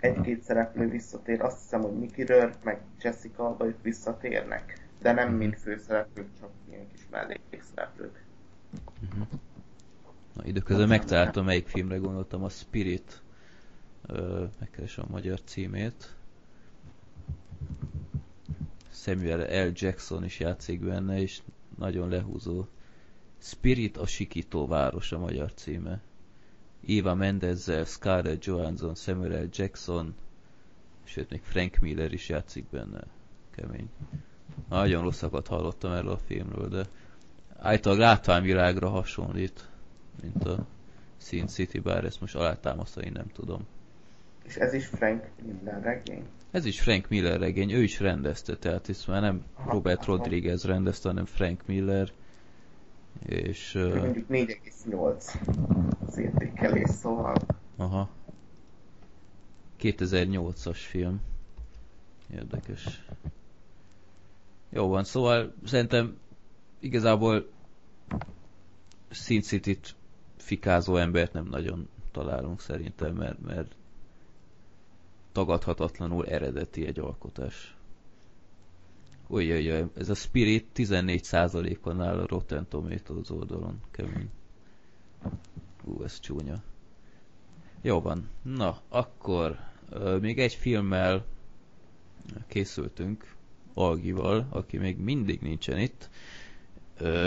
egy-két szereplő visszatér. Azt hiszem, hogy Mickey Rourke, meg Jessica ők visszatérnek. De nem mind főszereplők, csak ilyen kis mellékszereplők. Uh-huh. Na, időközben megtaláltam, melyik filmre gondoltam, a Spirit. Ö, megkeresem a magyar címét. Samuel L. Jackson is játszik benne, és nagyon lehúzó. Spirit a sikító város a magyar címe. Eva Mendezzel, Scarlett Johansson, Samuel L. Jackson, sőt még Frank Miller is játszik benne. Kemény. Nagyon rosszakat hallottam erről a filmről, de általában látványvilágra hasonlít, mint a Sin City, bár ezt most alátámasztani nem tudom. És ez is Frank Miller regény? Ez is Frank Miller regény, ő is rendezte, tehát itt már nem Robert Rodriguez rendezte, hanem Frank Miller. És... Uh... Mondjuk 4,8 az értékelés, szóval... Aha. 2008-as film. Érdekes. Jó van, szóval szerintem igazából Sin City-t fikázó embert nem nagyon találunk szerintem, mert, mert tagadhatatlanul eredeti egy alkotás. Ujjajjaj, ez a Spirit 14%-on áll a Rotten Tomatoes oldalon, kemény. Ú, ez csúnya. Jó van. Na, akkor uh, még egy filmmel készültünk, Algival, aki még mindig nincsen itt.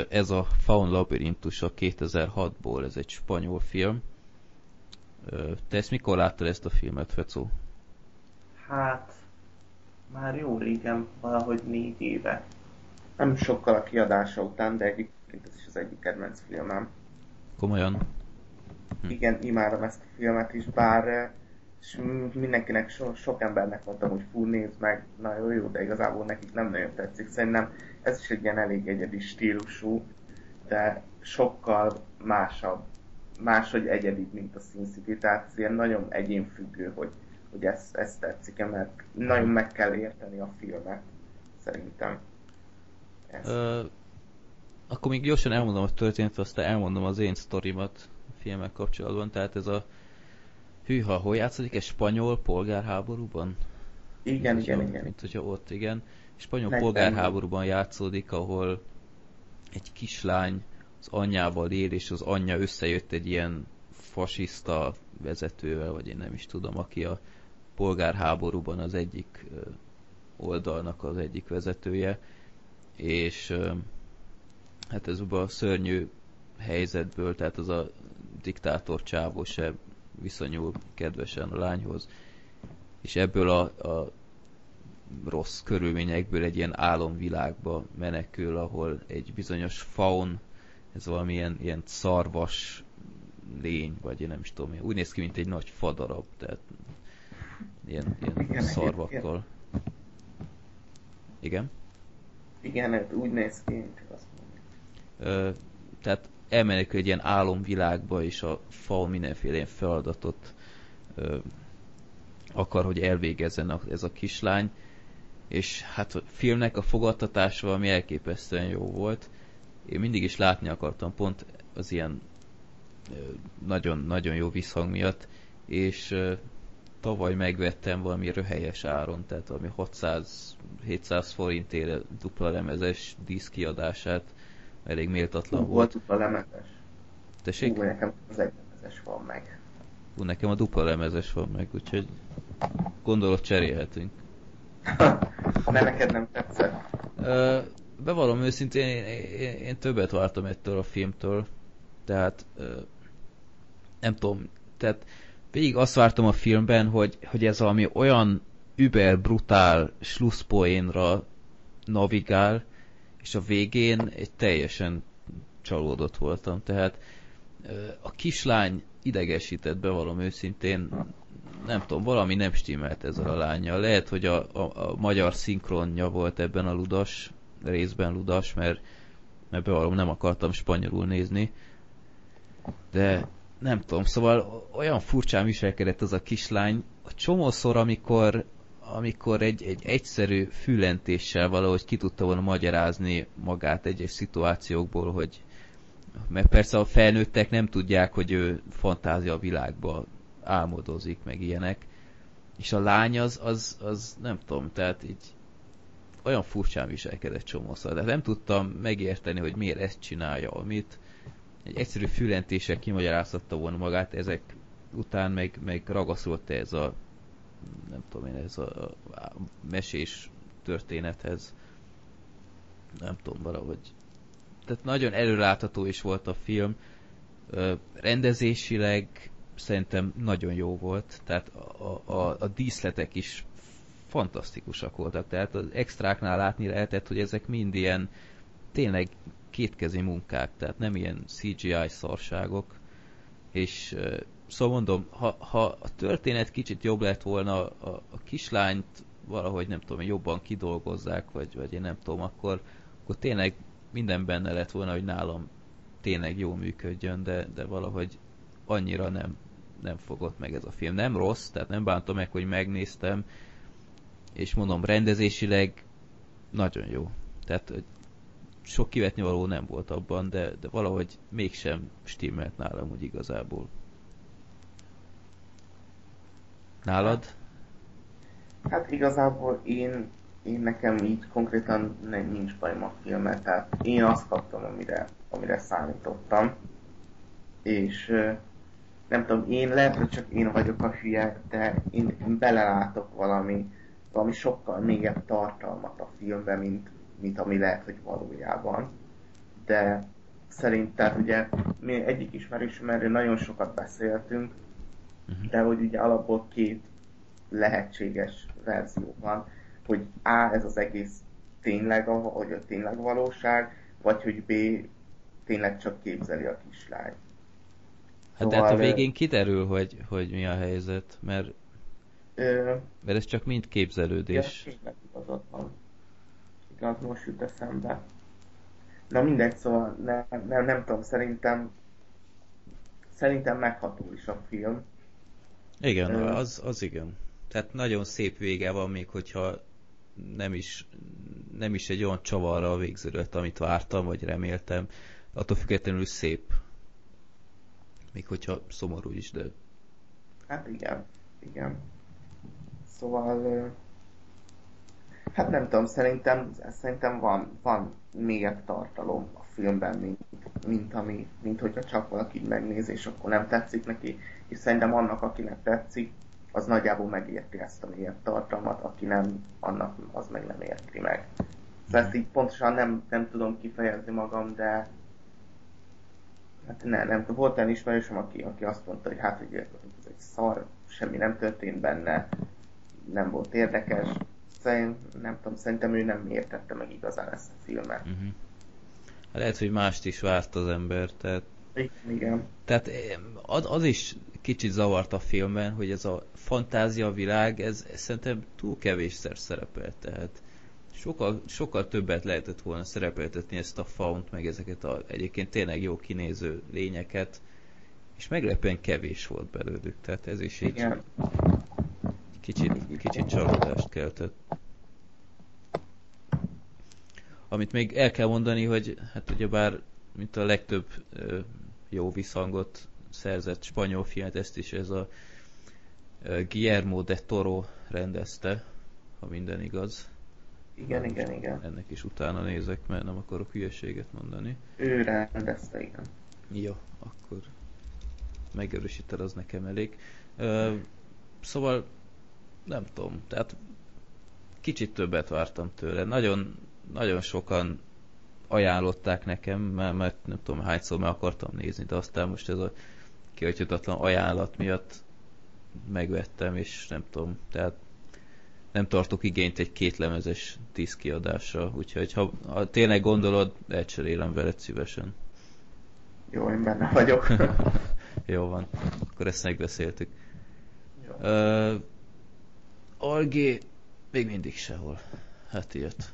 Ez a Faun a 2006-ból, ez egy spanyol film. Te ezt mikor láttad ezt a filmet, Fecó? Hát, már jó régen, valahogy négy éve. Nem sokkal a kiadása után, de egyébként ez is az egyik kedvenc filmem. Komolyan? Hm. Igen, imádom ezt a filmet is, bár és mindenkinek, so, sok embernek mondtam, hogy fú, nézd meg, na jó, jó, de igazából nekik nem nagyon tetszik. Szerintem ez is egy ilyen elég egyedi stílusú, de sokkal másabb, máshogy egyedi, mint a Sin City, tehát ilyen nagyon egyénfüggő, hogy hogy ezt, ezt tetszik mert nagyon meg kell érteni a filmet, szerintem. Ö, akkor még gyorsan elmondom a történetet, aztán elmondom az én sztorimat a filmek kapcsolatban. Tehát ez a hűha, hol játszódik? Egy spanyol polgárháborúban? Igen, mint, igen, hogyha, igen. Mint hogyha ott, igen. Spanyol polgárháborúban játszódik, ahol egy kislány az anyjával él, és az anyja összejött egy ilyen fasiszta vezetővel, vagy én nem is tudom, aki a polgárháborúban az egyik oldalnak az egyik vezetője, és hát ez a szörnyű helyzetből, tehát az a diktátor csávó se viszonyul kedvesen a lányhoz, és ebből a, a rossz körülményekből egy ilyen álomvilágba menekül, ahol egy bizonyos faun, ez valamilyen ilyen szarvas lény, vagy én nem is tudom, úgy néz ki, mint egy nagy fadarab, tehát ilyen, ilyen igen, szarvakkal. Igen? Igen, ez úgy néz ki, mint azt mondja. tehát elmenekül egy ilyen álomvilágba, és a fa mindenféle ilyen feladatot ö, akar, hogy elvégezzen a, ez a kislány, és hát a filmnek a fogadtatása valami elképesztően jó volt. Én mindig is látni akartam, pont az ilyen nagyon-nagyon jó visszhang miatt, és tavaly megvettem valami röhelyes áron, tehát valami 600-700 forintért dupla lemezes diszkiadását, elég méltatlan Hú, volt. dupla lemezes? Tessék? Hú, nekem az egy lemezes van meg. Hú, nekem a dupla lemezes van meg, úgyhogy gondolod cserélhetünk. Mert neked nem tetszett? Bevallom őszintén, én, én, én többet vártam ettől a filmtől, tehát uh, nem tudom, tehát végig azt vártam a filmben, hogy, hogy ez valami olyan über brutál slusszpoénra navigál, és a végén egy teljesen csalódott voltam. Tehát a kislány idegesített, bevallom őszintén, nem tudom, valami nem stimmelt ezzel a lányjal. Lehet, hogy a, a, a magyar szinkronja volt ebben a ludas, részben ludas, mert, mert bevallom, nem akartam spanyolul nézni. De nem tudom, szóval olyan furcsán viselkedett az a kislány. A csomószor, amikor, amikor egy, egy egyszerű fülentéssel valahogy ki tudta volna magyarázni magát egyes szituációkból, hogy mert persze a felnőttek nem tudják, hogy ő fantázia világba álmodozik, meg ilyenek. És a lány az, az, az nem tudom, tehát így olyan furcsán viselkedett csomószor. Tehát nem tudtam megérteni, hogy miért ezt csinálja, amit egy egyszerű fülentéssel kimagyarázhatta volna magát, ezek után meg, meg ragaszolta ez a nem tudom én, ez a, mesés történethez. Nem tudom, valahogy. Tehát nagyon előrelátható is volt a film. Ö, rendezésileg szerintem nagyon jó volt. Tehát a, a, a díszletek is fantasztikusak voltak. Tehát az extráknál látni lehetett, hogy ezek mind ilyen tényleg kétkezi munkák, tehát nem ilyen CGI szarságok, és szóval mondom, ha, ha a történet kicsit jobb lett volna, a, a kislányt valahogy nem tudom, jobban kidolgozzák, vagy, vagy én nem tudom, akkor, akkor tényleg minden benne lett volna, hogy nálam tényleg jól működjön, de, de valahogy annyira nem, nem fogott meg ez a film. Nem rossz, tehát nem bántom meg, hogy megnéztem, és mondom, rendezésileg nagyon jó. Tehát sok kivetni való nem volt abban, de, de valahogy mégsem stimmelt nálam úgy igazából. Nálad? Hát igazából én, én nekem így konkrétan nem, nincs bajom a filmet, tehát én azt kaptam, amire, amire számítottam. És nem tudom, én lehet, hogy csak én vagyok a hülye, de én, belelátok valami, valami sokkal még tartalmat a filmbe, mint, mint ami lehet, hogy valójában. De szerintem ugye mi egyik ismerősöm nagyon sokat beszéltünk, uh-huh. de hogy ugye alapból két lehetséges verzió van, hogy A, ez az egész tényleg, a, hogy a tényleg valóság, vagy hogy B, tényleg csak képzeli a kislány. Hát szóval, hát a végén kiderül, hogy, hogy mi a helyzet, mert, ö, mert ez csak mind képzelődés. Van az most jut eszembe. Na mindegy, szóval nem, nem, nem tudom, szerintem szerintem megható is a film. Igen, Ö... az, az igen. Tehát nagyon szép vége van, még hogyha nem is, nem is egy olyan csavarra végződött, amit vártam, vagy reméltem. Attól függetlenül szép. Még hogyha szomorú is, de... Hát igen, igen. Szóval Hát nem tudom, szerintem, szerintem van, van egy tartalom a filmben, mint, mint, ami, mint hogyha csak valaki megnéz, és akkor nem tetszik neki, és szerintem annak, akinek tetszik, az nagyjából megérti ezt a mélyebb tartalmat, aki nem, annak az meg nem érti meg. Szóval ezt így pontosan nem, nem tudom kifejezni magam, de hát ne, nem tudom, volt olyan ismerősöm, aki, aki azt mondta, hogy hát, hogy ez egy szar, semmi nem történt benne, nem volt érdekes. Szerintem, nem tudom, szerintem ő nem értette meg igazán ezt a filmet. Uh-huh. Lehet, hogy mást is várt az ember, tehát... Igen. Tehát az, az is kicsit zavart a filmben, hogy ez a fantázia világ, ez, ez szerintem túl kevésszer szerepel, tehát sokkal, sokkal többet lehetett volna szerepeltetni ezt a faunt, meg ezeket a egyébként tényleg jó kinéző lényeket, és meglepően kevés volt belőlük, tehát ez is így Igen. Kicsit, kicsit csalódást keltett. Amit még el kell mondani, hogy hát ugyebár, mint a legtöbb ö, jó visszhangot szerzett spanyol filmet, ezt is ez a ö, Guillermo de Toro rendezte, ha minden igaz. Igen, igen, igen. Ennek is utána nézek, mert nem akarok hülyeséget mondani. Ő rendezte, igen. Jó, akkor megerősíted, az nekem elég. Ö, szóval nem tudom, tehát kicsit többet vártam tőle. Nagyon, nagyon sokan ajánlották nekem, mert, mert nem tudom hányszor meg akartam nézni, de aztán most ez a kihagyhatatlan ajánlat miatt megvettem, és nem tudom, tehát nem tartok igényt egy kétlemezes tíz kiadásra, úgyhogy ha, ha tényleg gondolod, elcserélem veled szívesen. Jó, én benne vagyok. Jó van, akkor ezt megbeszéltük. Jó. Uh, Algé még mindig sehol. Hát ilyet.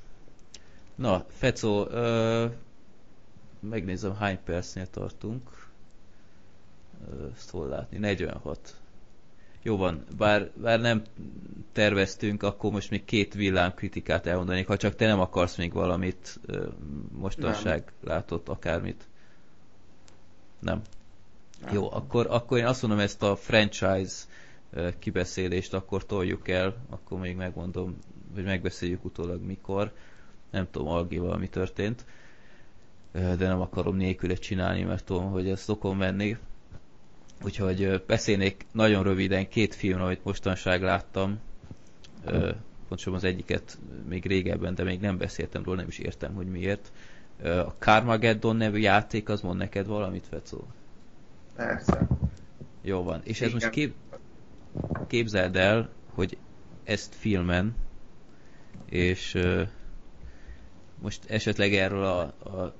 Na, Fecó, uh, megnézem hány percnél tartunk. Uh, ezt hol látni? 46. Jó van, bár, bár nem terveztünk, akkor most még két villám kritikát elmondanék, ha csak te nem akarsz még valamit uh, mostanság nem. látott, akármit. Nem. nem. Jó, akkor, akkor én azt mondom, ezt a franchise kibeszélést akkor toljuk el, akkor még megmondom, hogy megbeszéljük utólag mikor. Nem tudom, Algival mi történt, de nem akarom nélküle csinálni, mert tudom, hogy ezt szokon menni Úgyhogy beszélnék nagyon röviden két film, amit mostanság láttam. Pontosabban az egyiket még régebben, de még nem beszéltem róla, nem is értem, hogy miért. A Carmageddon nevű játék, az mond neked valamit, Fecó? Persze. Jó van. És ez Igen. most kép... képzeld el, hogy ezt filmen, és most esetleg erről a, a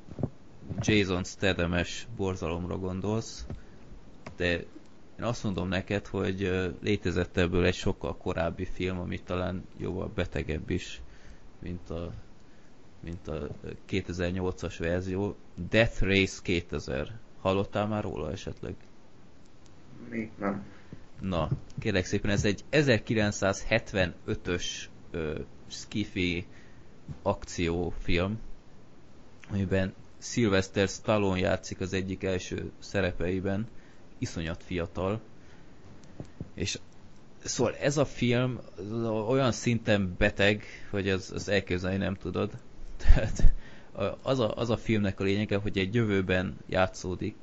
Jason Statham-es borzalomra gondolsz, de én azt mondom neked, hogy létezett ebből egy sokkal korábbi film, ami talán jóval betegebb is, mint a, mint a 2008-as verzió. Death Race 2000. Hallottál már róla esetleg? Még nem. Na, kérlek szépen, ez egy 1975-ös uh, skifi akciófilm, amiben Sylvester Stallone játszik az egyik első szerepeiben, iszonyat fiatal, és szóval ez a film olyan szinten beteg, hogy az, az elképzelni nem tudod. Tehát az a, az a filmnek a lényege, hogy egy jövőben játszódik,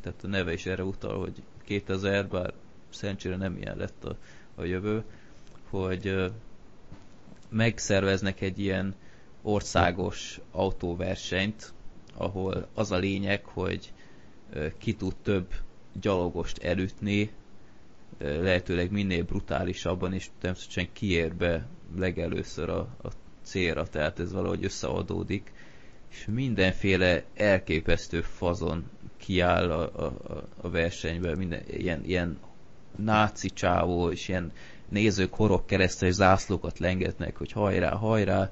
tehát a neve is erre utal, hogy 2000, bár szerencsére nem ilyen lett a, a jövő, hogy megszerveznek egy ilyen országos autóversenyt, ahol az a lényeg, hogy ki tud több gyalogost elütni, lehetőleg minél brutálisabban, és természetesen kiér be legelőször a, a célra, tehát ez valahogy összeadódik, és mindenféle elképesztő fazon kiáll a, a, a versenybe, minden, ilyen, ilyen náci csávó, és ilyen nézők horog keresztes zászlókat lengetnek, hogy hajrá, hajrá,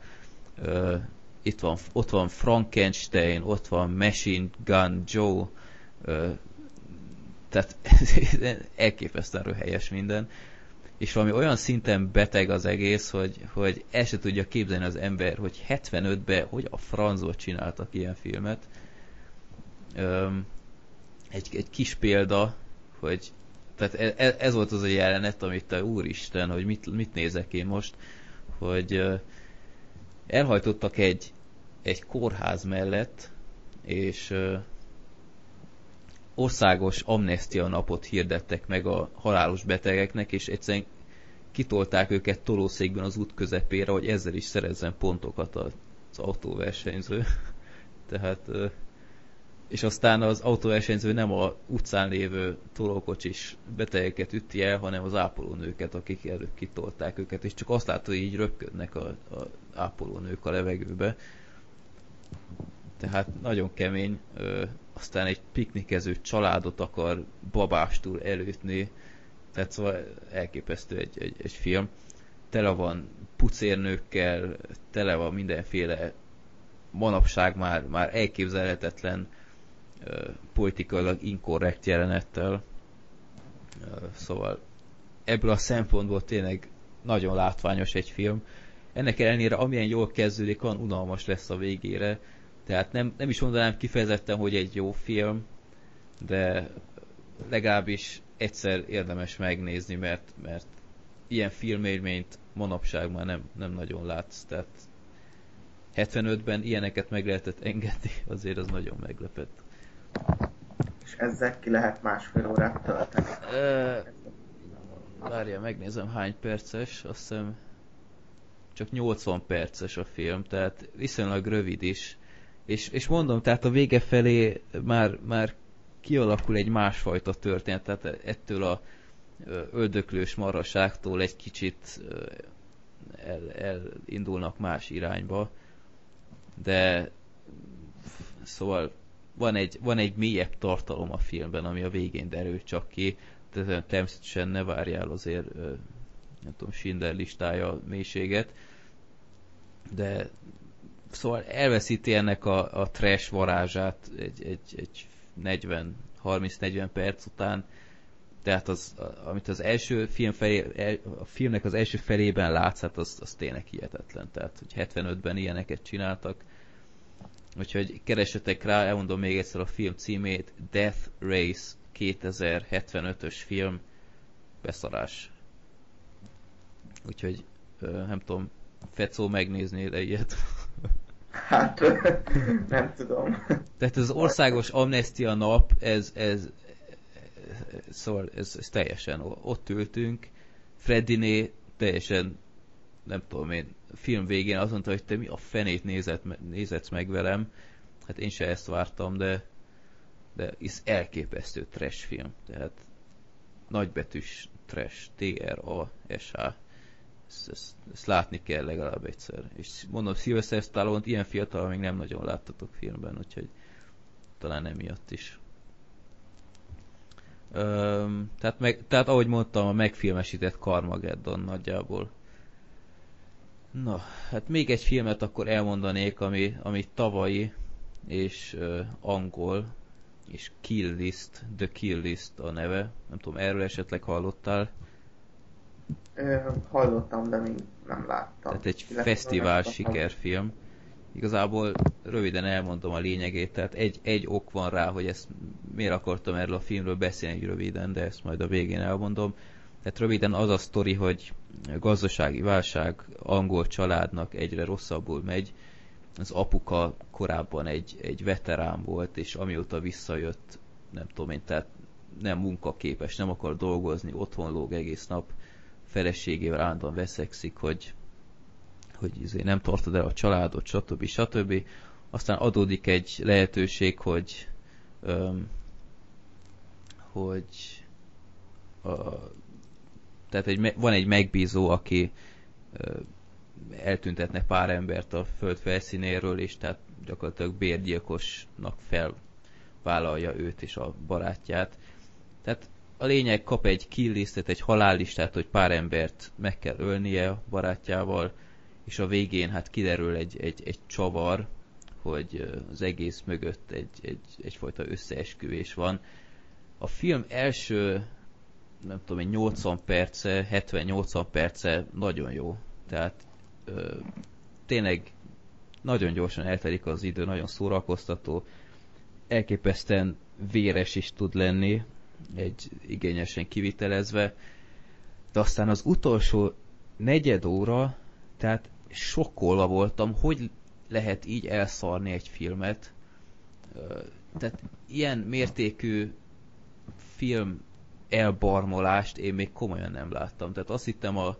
uh, itt van, ott van Frankenstein, ott van Machine Gun Joe, uh, tehát elképesztően röhelyes minden. És valami olyan szinten beteg az egész, hogy, hogy el se tudja képzelni az ember, hogy 75-ben hogy a francot csináltak ilyen filmet. Öm, egy, egy kis példa, hogy tehát ez, e, ez volt az a jelenet, amit te úristen, hogy mit, mit nézek én most, hogy elhajtottak egy, egy kórház mellett és országos amnestia napot hirdettek meg a halálos betegeknek, és egyszerűen kitolták őket tolószékben az út közepére, hogy ezzel is szerezzen pontokat az autóversenyző. Tehát, és aztán az autóversenyző nem a utcán lévő tolókocsis betegeket üti el, hanem az ápolónőket, akik előbb kitolták őket, és csak azt látod, hogy így röpködnek a, a ápolónők a levegőbe. Tehát nagyon kemény, aztán egy piknikező családot akar babástul előtni, tehát szóval elképesztő egy, egy, egy film. Tele van pucérnőkkel, tele van mindenféle manapság már, már elképzelhetetlen politikailag inkorrekt jelenettel. Szóval ebből a szempontból tényleg nagyon látványos egy film. Ennek ellenére, amilyen jól kezdődik, olyan unalmas lesz a végére. Tehát nem, nem is mondanám kifejezetten, hogy egy jó film, de legalábbis egyszer érdemes megnézni, mert, mert ilyen filmélményt manapság már nem, nem nagyon látsz. Tehát 75-ben ilyeneket meg lehetett engedni, azért az nagyon meglepett. És ezzel ki lehet másfél órát tölteni? várja, megnézem hány perces, azt hiszem csak 80 perces a film, tehát viszonylag rövid is. És, és mondom, tehát a vége felé már, már kialakul egy másfajta történet, tehát ettől a öldöklős maraságtól egy kicsit el, elindulnak más irányba, de szóval van egy, van egy mélyebb tartalom a filmben, ami a végén derül csak ki, de természetesen ne várjál azért nem tudom, Schindler listája mélységet, de szóval elveszíti ennek a, a trash varázsát egy, egy, egy 40, 30-40 perc után, tehát az, amit az első film felé, a filmnek az első felében látsz, hát az, az tényleg hihetetlen. Tehát, hogy 75-ben ilyeneket csináltak. Úgyhogy keresetek rá, elmondom még egyszer a film címét, Death Race 2075-ös film, beszarás. Úgyhogy nem tudom, Fecó megnézni de ilyet? Hát, nem tudom. Tehát az országos amnestia nap, ez, ez, szóval ez, ez teljesen ott ültünk. Freddiné teljesen, nem tudom én, film végén azt mondta, hogy te mi a fenét nézett, nézetsz meg velem. Hát én se ezt vártam, de de ez elképesztő trash film. Tehát nagybetűs trash, T-R-A-S-H ezt, ezt, ezt látni kell legalább egyszer. És mondom, Sylvester stallone ilyen fiatal még nem nagyon láttatok filmben, úgyhogy talán emiatt is. Öm, tehát, meg, tehát ahogy mondtam, a megfilmesített Carmageddon nagyjából. Na, hát még egy filmet akkor elmondanék, ami, ami tavalyi és uh, angol, és Kill List, The Kill List a neve. Nem tudom, erről esetleg hallottál? hallottam, de még nem láttam. Tehát egy Illetve fesztivál sikerfilm. Igazából röviden elmondom a lényegét, tehát egy, egy ok van rá, hogy ezt miért akartam erről a filmről beszélni röviden, de ezt majd a végén elmondom. Tehát röviden az a sztori, hogy gazdasági válság angol családnak egyre rosszabbul megy. Az apuka korábban egy, egy veterán volt, és amióta visszajött, nem tudom én, tehát nem munkaképes, nem akar dolgozni, otthon lóg egész nap, feleségével állandóan veszekszik, hogy, hogy izé nem tartod el a családot, stb. stb. Aztán adódik egy lehetőség, hogy öm, hogy a, tehát egy, van egy megbízó, aki eltüntetne pár embert a föld felszínéről, és tehát gyakorlatilag bérgyilkosnak felvállalja őt és a barátját. Tehát a lényeg kap egy kill listet, egy halállistát, hogy pár embert meg kell ölnie a barátjával, és a végén hát kiderül egy, egy, egy csavar, hogy az egész mögött egy, egy, egyfajta összeesküvés van. A film első, nem tudom, 80 perce, 70-80 perce nagyon jó. Tehát ö, tényleg nagyon gyorsan eltelik az idő, nagyon szórakoztató, elképesztően véres is tud lenni, egy igényesen kivitelezve, de aztán az utolsó negyed óra, tehát sokkolva voltam, hogy lehet így elszarni egy filmet, Tehát ilyen mértékű film elbarmolást én még komolyan nem láttam. Tehát azt hittem a,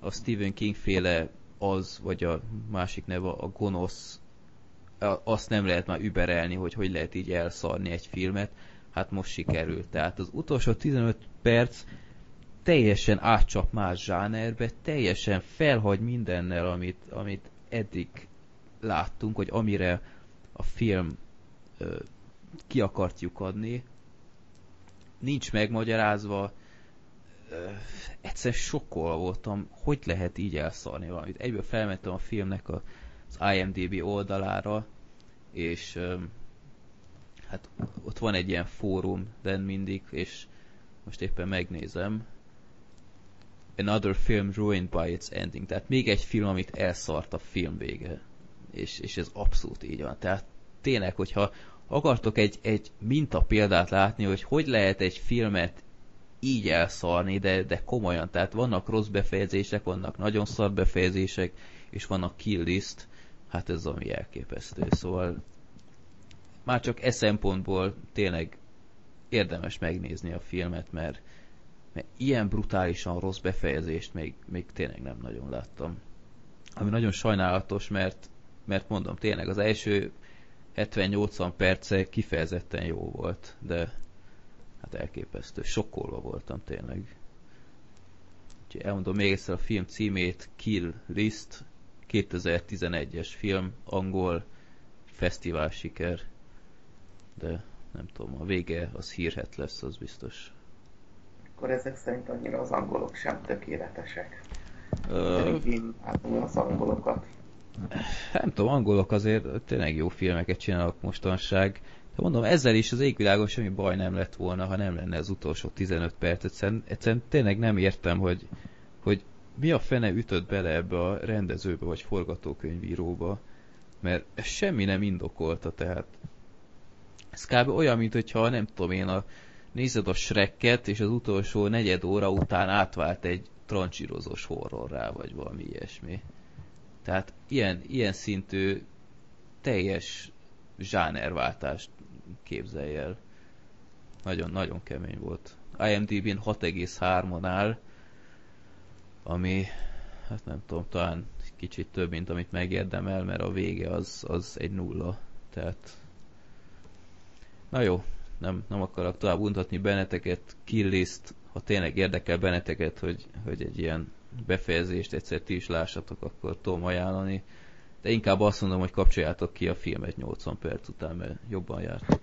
a Stephen King féle az, vagy a másik neve a gonosz, azt nem lehet már überelni, hogy hogy lehet így elszarni egy filmet. Hát most sikerült. Tehát az utolsó 15 perc teljesen átcsap más zsánerbe, teljesen felhagy mindennel, amit, amit eddig láttunk, hogy amire a film ö, ki akartjuk adni, nincs megmagyarázva, egyszer sokkolva voltam, hogy lehet így elszarni valamit. Egyből felmentem a filmnek az IMDB oldalára, és hát ott van egy ilyen fórum, de mindig, és most éppen megnézem, Another film ruined by its ending. Tehát még egy film, amit elszart a film vége. És, és ez abszolút így van. Tehát tényleg, hogyha akartok egy, egy minta példát látni, hogy hogy lehet egy filmet így elszarni, de, de komolyan. Tehát vannak rossz befejezések, vannak nagyon szar befejezések, és vannak kill list. Hát ez ami elképesztő. Szóval már csak e szempontból tényleg érdemes megnézni a filmet, mert mert ilyen brutálisan rossz befejezést még, még tényleg nem nagyon láttam. Ami nagyon sajnálatos, mert, mert mondom, tényleg az első 70-80 perce kifejezetten jó volt, de hát elképesztő. Sokkolva voltam tényleg. Úgyhogy elmondom még egyszer a film címét, Kill List, 2011-es film, angol, fesztivál siker, de nem tudom, a vége az hírhet lesz, az biztos akkor ezek szerint annyira az angolok sem tökéletesek. Ö... Én az angolokat. Nem tudom, angolok azért tényleg jó filmeket csinálnak mostanság. De mondom, ezzel is az égvilágon semmi baj nem lett volna, ha nem lenne az utolsó 15 perc. Egyszerűen, egyszerűen tényleg nem értem, hogy, hogy mi a fene ütött bele ebbe a rendezőbe vagy forgatókönyvíróba, mert ez semmi nem indokolta, tehát ez kb. olyan, mint hogyha nem tudom én a nézed a Shrekket, és az utolsó negyed óra után átvált egy trancsírozós horrorrá, vagy valami ilyesmi. Tehát ilyen, ilyen szintű teljes zsánerváltást képzelj el. Nagyon-nagyon kemény volt. IMDb-n 6,3-on áll, ami, hát nem tudom, talán kicsit több, mint amit megérdemel, mert a vége az, az egy nulla. Tehát, na jó, nem, nem akarok tovább untatni benneteket, killiszt, ha tényleg érdekel benneteket, hogy, hogy egy ilyen befejezést egyszer ti is lássatok, akkor tudom ajánlani. De inkább azt mondom, hogy kapcsoljátok ki a filmet 80 perc után, mert jobban jártok.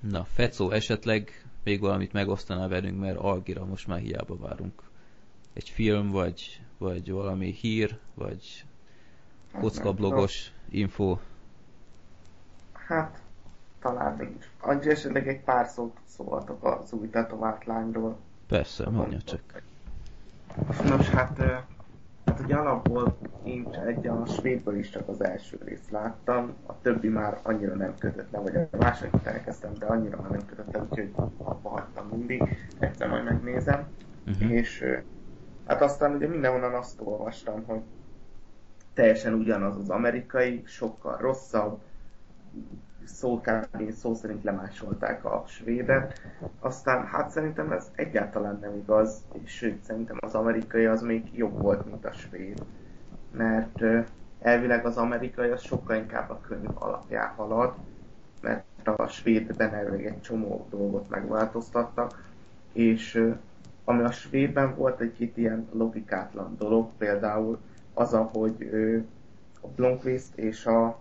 Na, Fecó esetleg még valamit megosztaná velünk, mert Algira most már hiába várunk. Egy film, vagy, vagy valami hír, vagy kockablogos info. Hát, talán mégis. Annyi esetleg egy pár szót szóltak az új tetovált lányról. Persze, mondja csak. Nos, hát, hát ugye alapból én egy a svédből is csak az első részt láttam, a többi már annyira nem kötött le, vagy a másodikot elkezdtem, de annyira már nem kötött le, úgyhogy abba hagytam mindig, egyszer majd megnézem. Uh-huh. És hát aztán ugye mindenhonnan azt olvastam, hogy teljesen ugyanaz az amerikai, sokkal rosszabb, szó, kb. szó szerint lemásolták a svédet. Aztán hát szerintem ez egyáltalán nem igaz, sőt szerintem az amerikai az még jobb volt, mint a svéd. Mert elvileg az amerikai az sokkal inkább a könyv alapján halad, mert a svédben elvileg egy csomó dolgot megváltoztattak, és ami a svédben volt egy-két ilyen logikátlan dolog, például az, ahogy a Blomqvist és a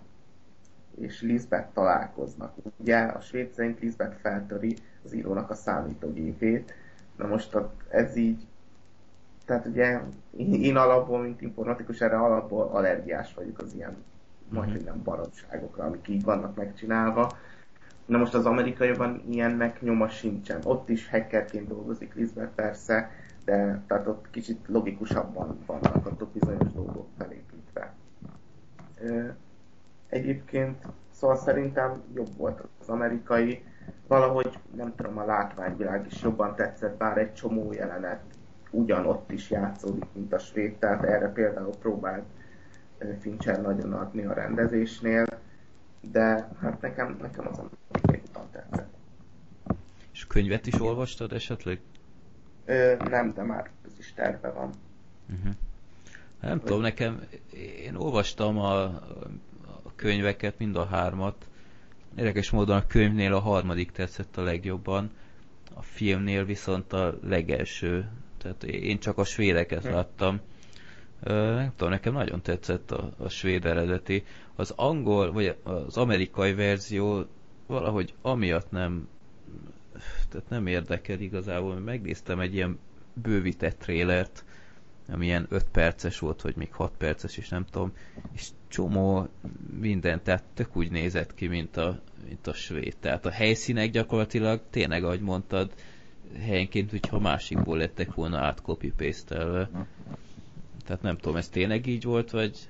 és Lisbeth találkoznak. Ugye a svéd szerint Lisbeth feltöri az írónak a számítógépét. Na most ez így, tehát ugye én alapból, mint informatikus, erre alapból allergiás vagyok az ilyen mm-hmm. majd nem baromságokra, amik így vannak megcsinálva. Na most az amerikaiban ilyennek nyoma sincsen. Ott is hackerként dolgozik Lisbeth persze, de tehát ott kicsit logikusabban vannak ott bizonyos dolgok felépítve. Egyébként, szóval szerintem jobb volt az amerikai, valahogy nem tudom, a látványvilág is jobban tetszett, bár egy csomó jelenet ugyanott is játszódik, mint a svéd, tehát erre például próbált Fincher nagyon adni a rendezésnél. de hát nekem, nekem az amerikai utam tetszett. És könyvet is olvastad esetleg? Ö, nem, de már ez is terve van. Uh-huh. Nem tudom, nekem, én olvastam a könyveket, mind a hármat. Érdekes módon a könyvnél a harmadik tetszett a legjobban, a filmnél viszont a legelső. Tehát én csak a svédeket hm. láttam. Nem tudom, nekem nagyon tetszett a, a svéd eredeti. Az angol, vagy az amerikai verzió valahogy amiatt nem tehát nem érdekel igazából, mert megnéztem egy ilyen bővített trélert, ami ilyen 5 perces volt, vagy még 6 perces, és nem tudom, és csomó minden, tehát tök úgy nézett ki, mint a, mint a svéd. Tehát a helyszínek gyakorlatilag tényleg, ahogy mondtad, helyenként, hogyha másikból lettek volna át copy paste Tehát nem tudom, ez tényleg így volt, vagy...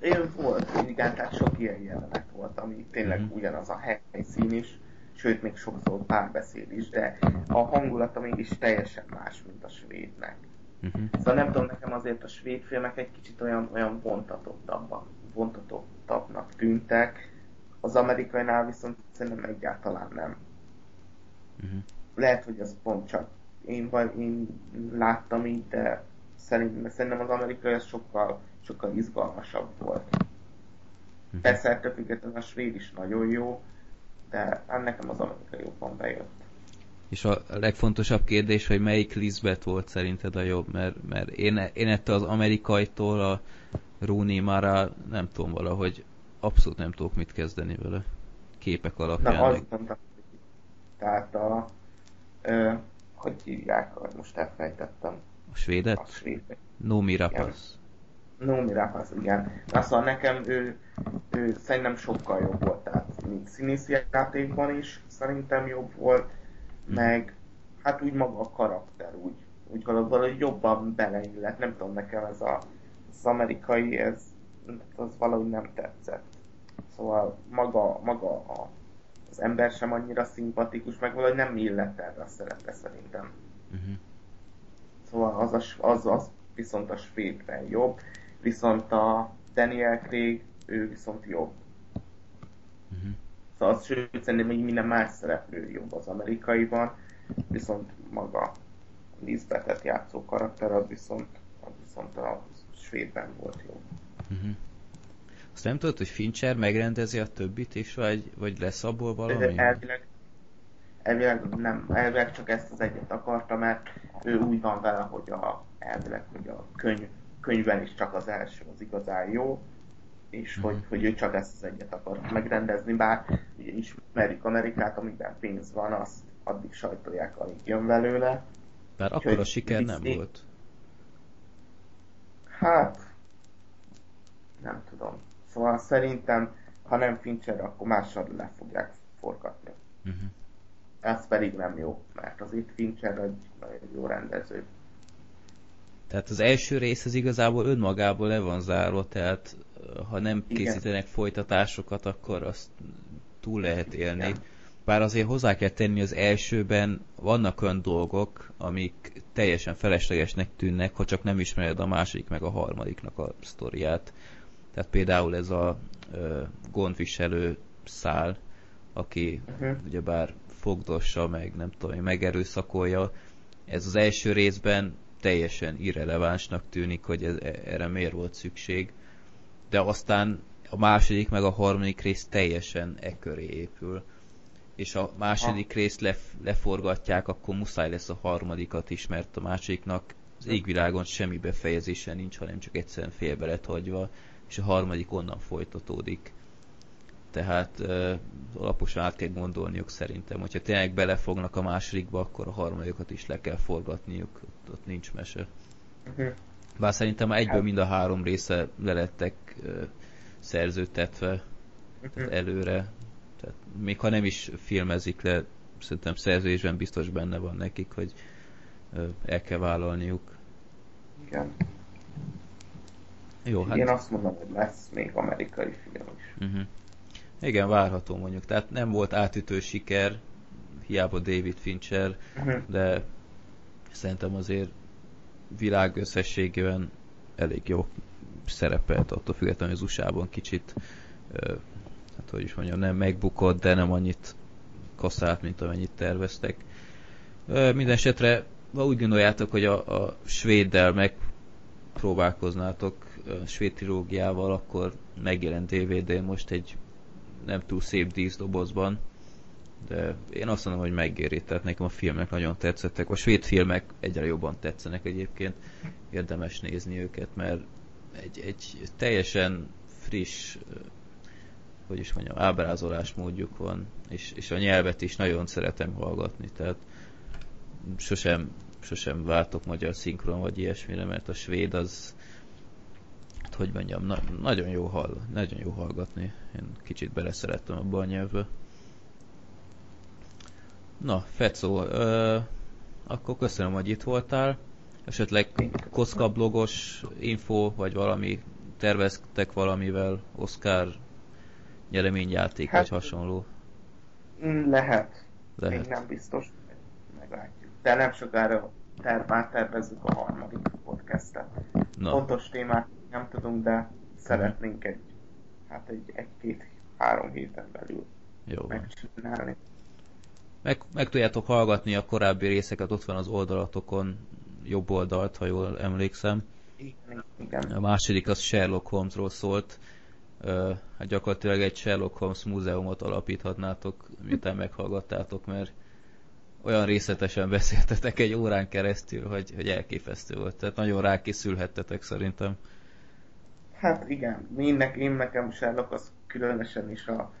Én volt, igen, tehát sok ilyen jelenet volt, ami tényleg mm-hmm. ugyanaz a helyszín is, sőt, még sokszor párbeszéd is, de a hangulata mégis teljesen más, mint a svédnek. Uh-huh. Szóval nem tudom, nekem azért a svéd filmek egy kicsit olyan, olyan vontatottabbak, vontatottabbnak tűntek, az amerikainál viszont szerintem egyáltalán nem. Uh-huh. Lehet, hogy ez pont csak én, vagy én láttam így, de szerintem, szerintem az amerikai az sokkal, sokkal izgalmasabb volt. Uh-huh. Persze ettől függetlenül a svéd is nagyon jó, de nekem az amerikai jobban bejött. És a legfontosabb kérdés, hogy melyik Lisbeth volt szerinted a jobb, mert, mert én, én ettől az amerikaitól a Rooney Mara nem tudom valahogy abszolút nem tudok mit kezdeni vele. Képek alapján. Na, azt mondtam, tehát a, ö, hogy hívják, most elfejtettem. A svédet? A svédet. Nomi Rapace. Nomi Rapace, igen. Na szóval nekem ő, ő szerintem sokkal jobb volt, tehát mint színész játékban is szerintem jobb volt. Meg hát úgy maga a karakter úgy, úgy valahogy jobban beleillett. Nem tudom, nekem ez a, az amerikai, ez az valahogy nem tetszett. Szóval maga, maga a, az ember sem annyira szimpatikus, meg valahogy nem illett erre a szerepre szerintem. Uh-huh. Szóval az, a, az, az viszont a svédben jobb, viszont a Daniel Craig, ő viszont jobb. Uh-huh. Szóval az, sőt, szerintem még minden más szereplő jobb az amerikaiban, viszont maga Lisbethet játszó karakter, az viszont, az viszont a svédben volt jó. Uh-huh. Azt nem tudod, hogy Fincher megrendezi a többit is, vagy, vagy lesz abból valami? Elvileg, elvileg nem, elvileg csak ezt az egyet akarta, mert ő úgy van vele, hogy a, elvileg, hogy a könyv, könyvben is csak az első az igazán jó, és hogy, hogy ő csak ezt az egyet akar megrendezni, bár ugye ismerjük Amerikát, amiben pénz van, azt addig sajtolják, amíg jön belőle. Bár akkor a siker nem volt. Hát, nem tudom. Szóval szerintem, ha nem Fincher, akkor mással le fogják forgatni. Uh-huh. Ez pedig nem jó, mert az itt Fincher egy nagyon jó rendező. Tehát az első rész az igazából önmagából le van zárva, tehát ha nem Igen. készítenek folytatásokat, akkor azt túl lehet élni. Igen. Bár azért hozzá kell tenni, az elsőben vannak olyan dolgok, amik teljesen feleslegesnek tűnnek, ha csak nem ismered a második meg a harmadiknak a sztoriát. Tehát például ez a ö, gondviselő szál, aki uh-huh. ugyebár fogdossa meg, nem tudom, megerőszakolja. Ez az első részben teljesen irrelevánsnak tűnik, hogy ez, erre miért volt szükség de aztán a második meg a harmadik rész teljesen e köré épül. És a második ha. részt lef- leforgatják, akkor muszáj lesz a harmadikat is, mert a másodiknak az égvilágon semmi befejezése nincs, hanem csak egyszerűen félbe lett hagyva, és a harmadik onnan folytatódik. Tehát uh, alaposan át kell gondolniuk szerintem, hogyha tényleg belefognak a másodikba, akkor a harmadikat is le kell forgatniuk, ott, ott nincs mese. Uh-huh. Bár szerintem egyből hát- mind a három része lelettek szerződtetve uh-huh. előre. Tehát, még ha nem is filmezik le, szerintem szerződésben biztos benne van nekik, hogy uh, el kell vállalniuk. Igen. Jó, hát... Én azt mondom, hogy lesz még amerikai film is. Uh-huh. Igen, várható mondjuk. Tehát nem volt átütő siker, hiába David Fincher, uh-huh. de szerintem azért világ összességében elég jó szerepelt, attól függetlenül, az USA-ban kicsit hogy is mondjam, nem megbukott, de nem annyit kaszált, mint amennyit terveztek. Minden esetre, ha úgy gondoljátok, hogy a, a svéddel megpróbálkoznátok, a svéd trilógiával, akkor megjelent DVD most egy nem túl szép díszdobozban, de én azt mondom, hogy megéri, tehát nekem a filmek nagyon tetszettek. A svéd filmek egyre jobban tetszenek egyébként, érdemes nézni őket, mert egy, egy teljesen friss, hogy is mondjam, ábrázolás módjuk van, és, és a nyelvet is nagyon szeretem hallgatni, tehát sosem, sosem váltok magyar szinkron vagy ilyesmire, mert a svéd az, hát hogy mondjam, na, nagyon jó hall, nagyon jó hallgatni. Én kicsit beleszerettem abba a nyelvbe. Na, Fecó, ö, akkor köszönöm, hogy itt voltál. Esetleg Koszka blogos info, vagy valami, terveztek valamivel, Oscar nyereményjáték, hát, vagy hasonló? Lehet. lehet. Még nem biztos, meglátjuk. De nem sokára ter, már tervezzük a harmadik podcastet. Na. Pontos témát nem tudunk, de szeretnénk egy, hát egy, egy-két-három héten belül Jó. megcsinálni. Meg, meg tudjátok hallgatni a korábbi részeket, ott van az oldalatokon, jobb oldalt, ha jól emlékszem. Igen. A második az Sherlock Holmesról szólt. Hát gyakorlatilag egy Sherlock Holmes múzeumot alapíthatnátok, miután meghallgattátok, mert olyan részletesen beszéltetek egy órán keresztül, hogy, hogy elképesztő volt. Tehát nagyon rákészülhettetek szerintem. Hát igen, mindnek, én nekem Sherlock az különösen is a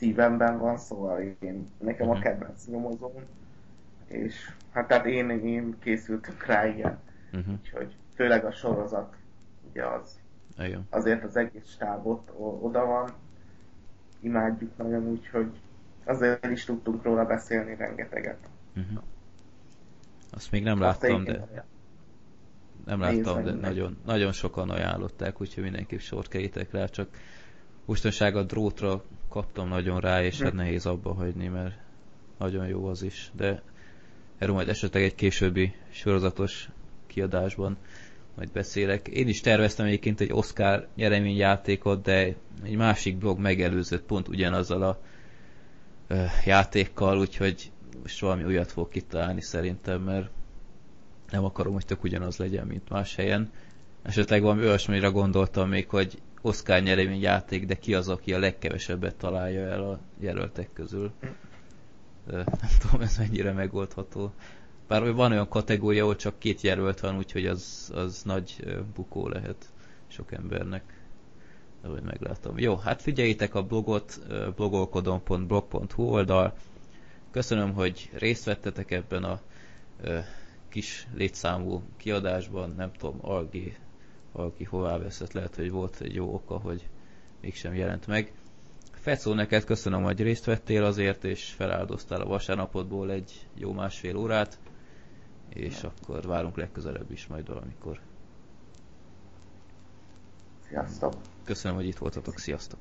szívemben van, szóval én, nekem a mhm. kedvenc nyomozóm, és hát tehát én, én készültök rá, igen. Uh-huh. Úgyhogy főleg a sorozat, ugye az igen. azért az egész stábot oda van, imádjuk nagyon, úgyhogy azért is tudtunk róla beszélni rengeteget. Uh-huh. Azt még nem Azt láttam, de nem láttam, de nagyon, nagyon sokan ajánlották, úgyhogy mindenképp sort kerítek rá, csak mostanság a drótra kaptam nagyon rá, és hát hm. nehéz abba hagyni, mert nagyon jó az is, de erről majd esetleg egy későbbi sorozatos kiadásban majd beszélek. Én is terveztem egyébként egy Oscar nyereményjátékot, de egy másik blog megelőzött pont ugyanazzal a ö, játékkal, úgyhogy most valami olyat fog kitalálni szerintem, mert nem akarom, hogy tök ugyanaz legyen, mint más helyen. Esetleg valami olyasmire gondoltam még, hogy Oscar nyereményjáték, de ki az, aki a legkevesebbet találja el a jelöltek közül. Nem tudom, ez mennyire megoldható. Bár van olyan kategória, ahol csak két jelölt van, úgyhogy az, az nagy bukó lehet sok embernek. De hogy meglátom. Jó, hát figyeljétek a blogot, blogolkodom.blog.hu oldal. Köszönöm, hogy részt vettetek ebben a kis létszámú kiadásban. Nem tudom, Algi valaki hová veszett, lehet, hogy volt egy jó oka, hogy mégsem jelent meg. Fecó, neked köszönöm, hogy részt vettél azért, és feláldoztál a vasárnapodból egy jó másfél órát, és akkor várunk legközelebb is majd valamikor. Sziasztok! Köszönöm, hogy itt voltatok, sziasztok!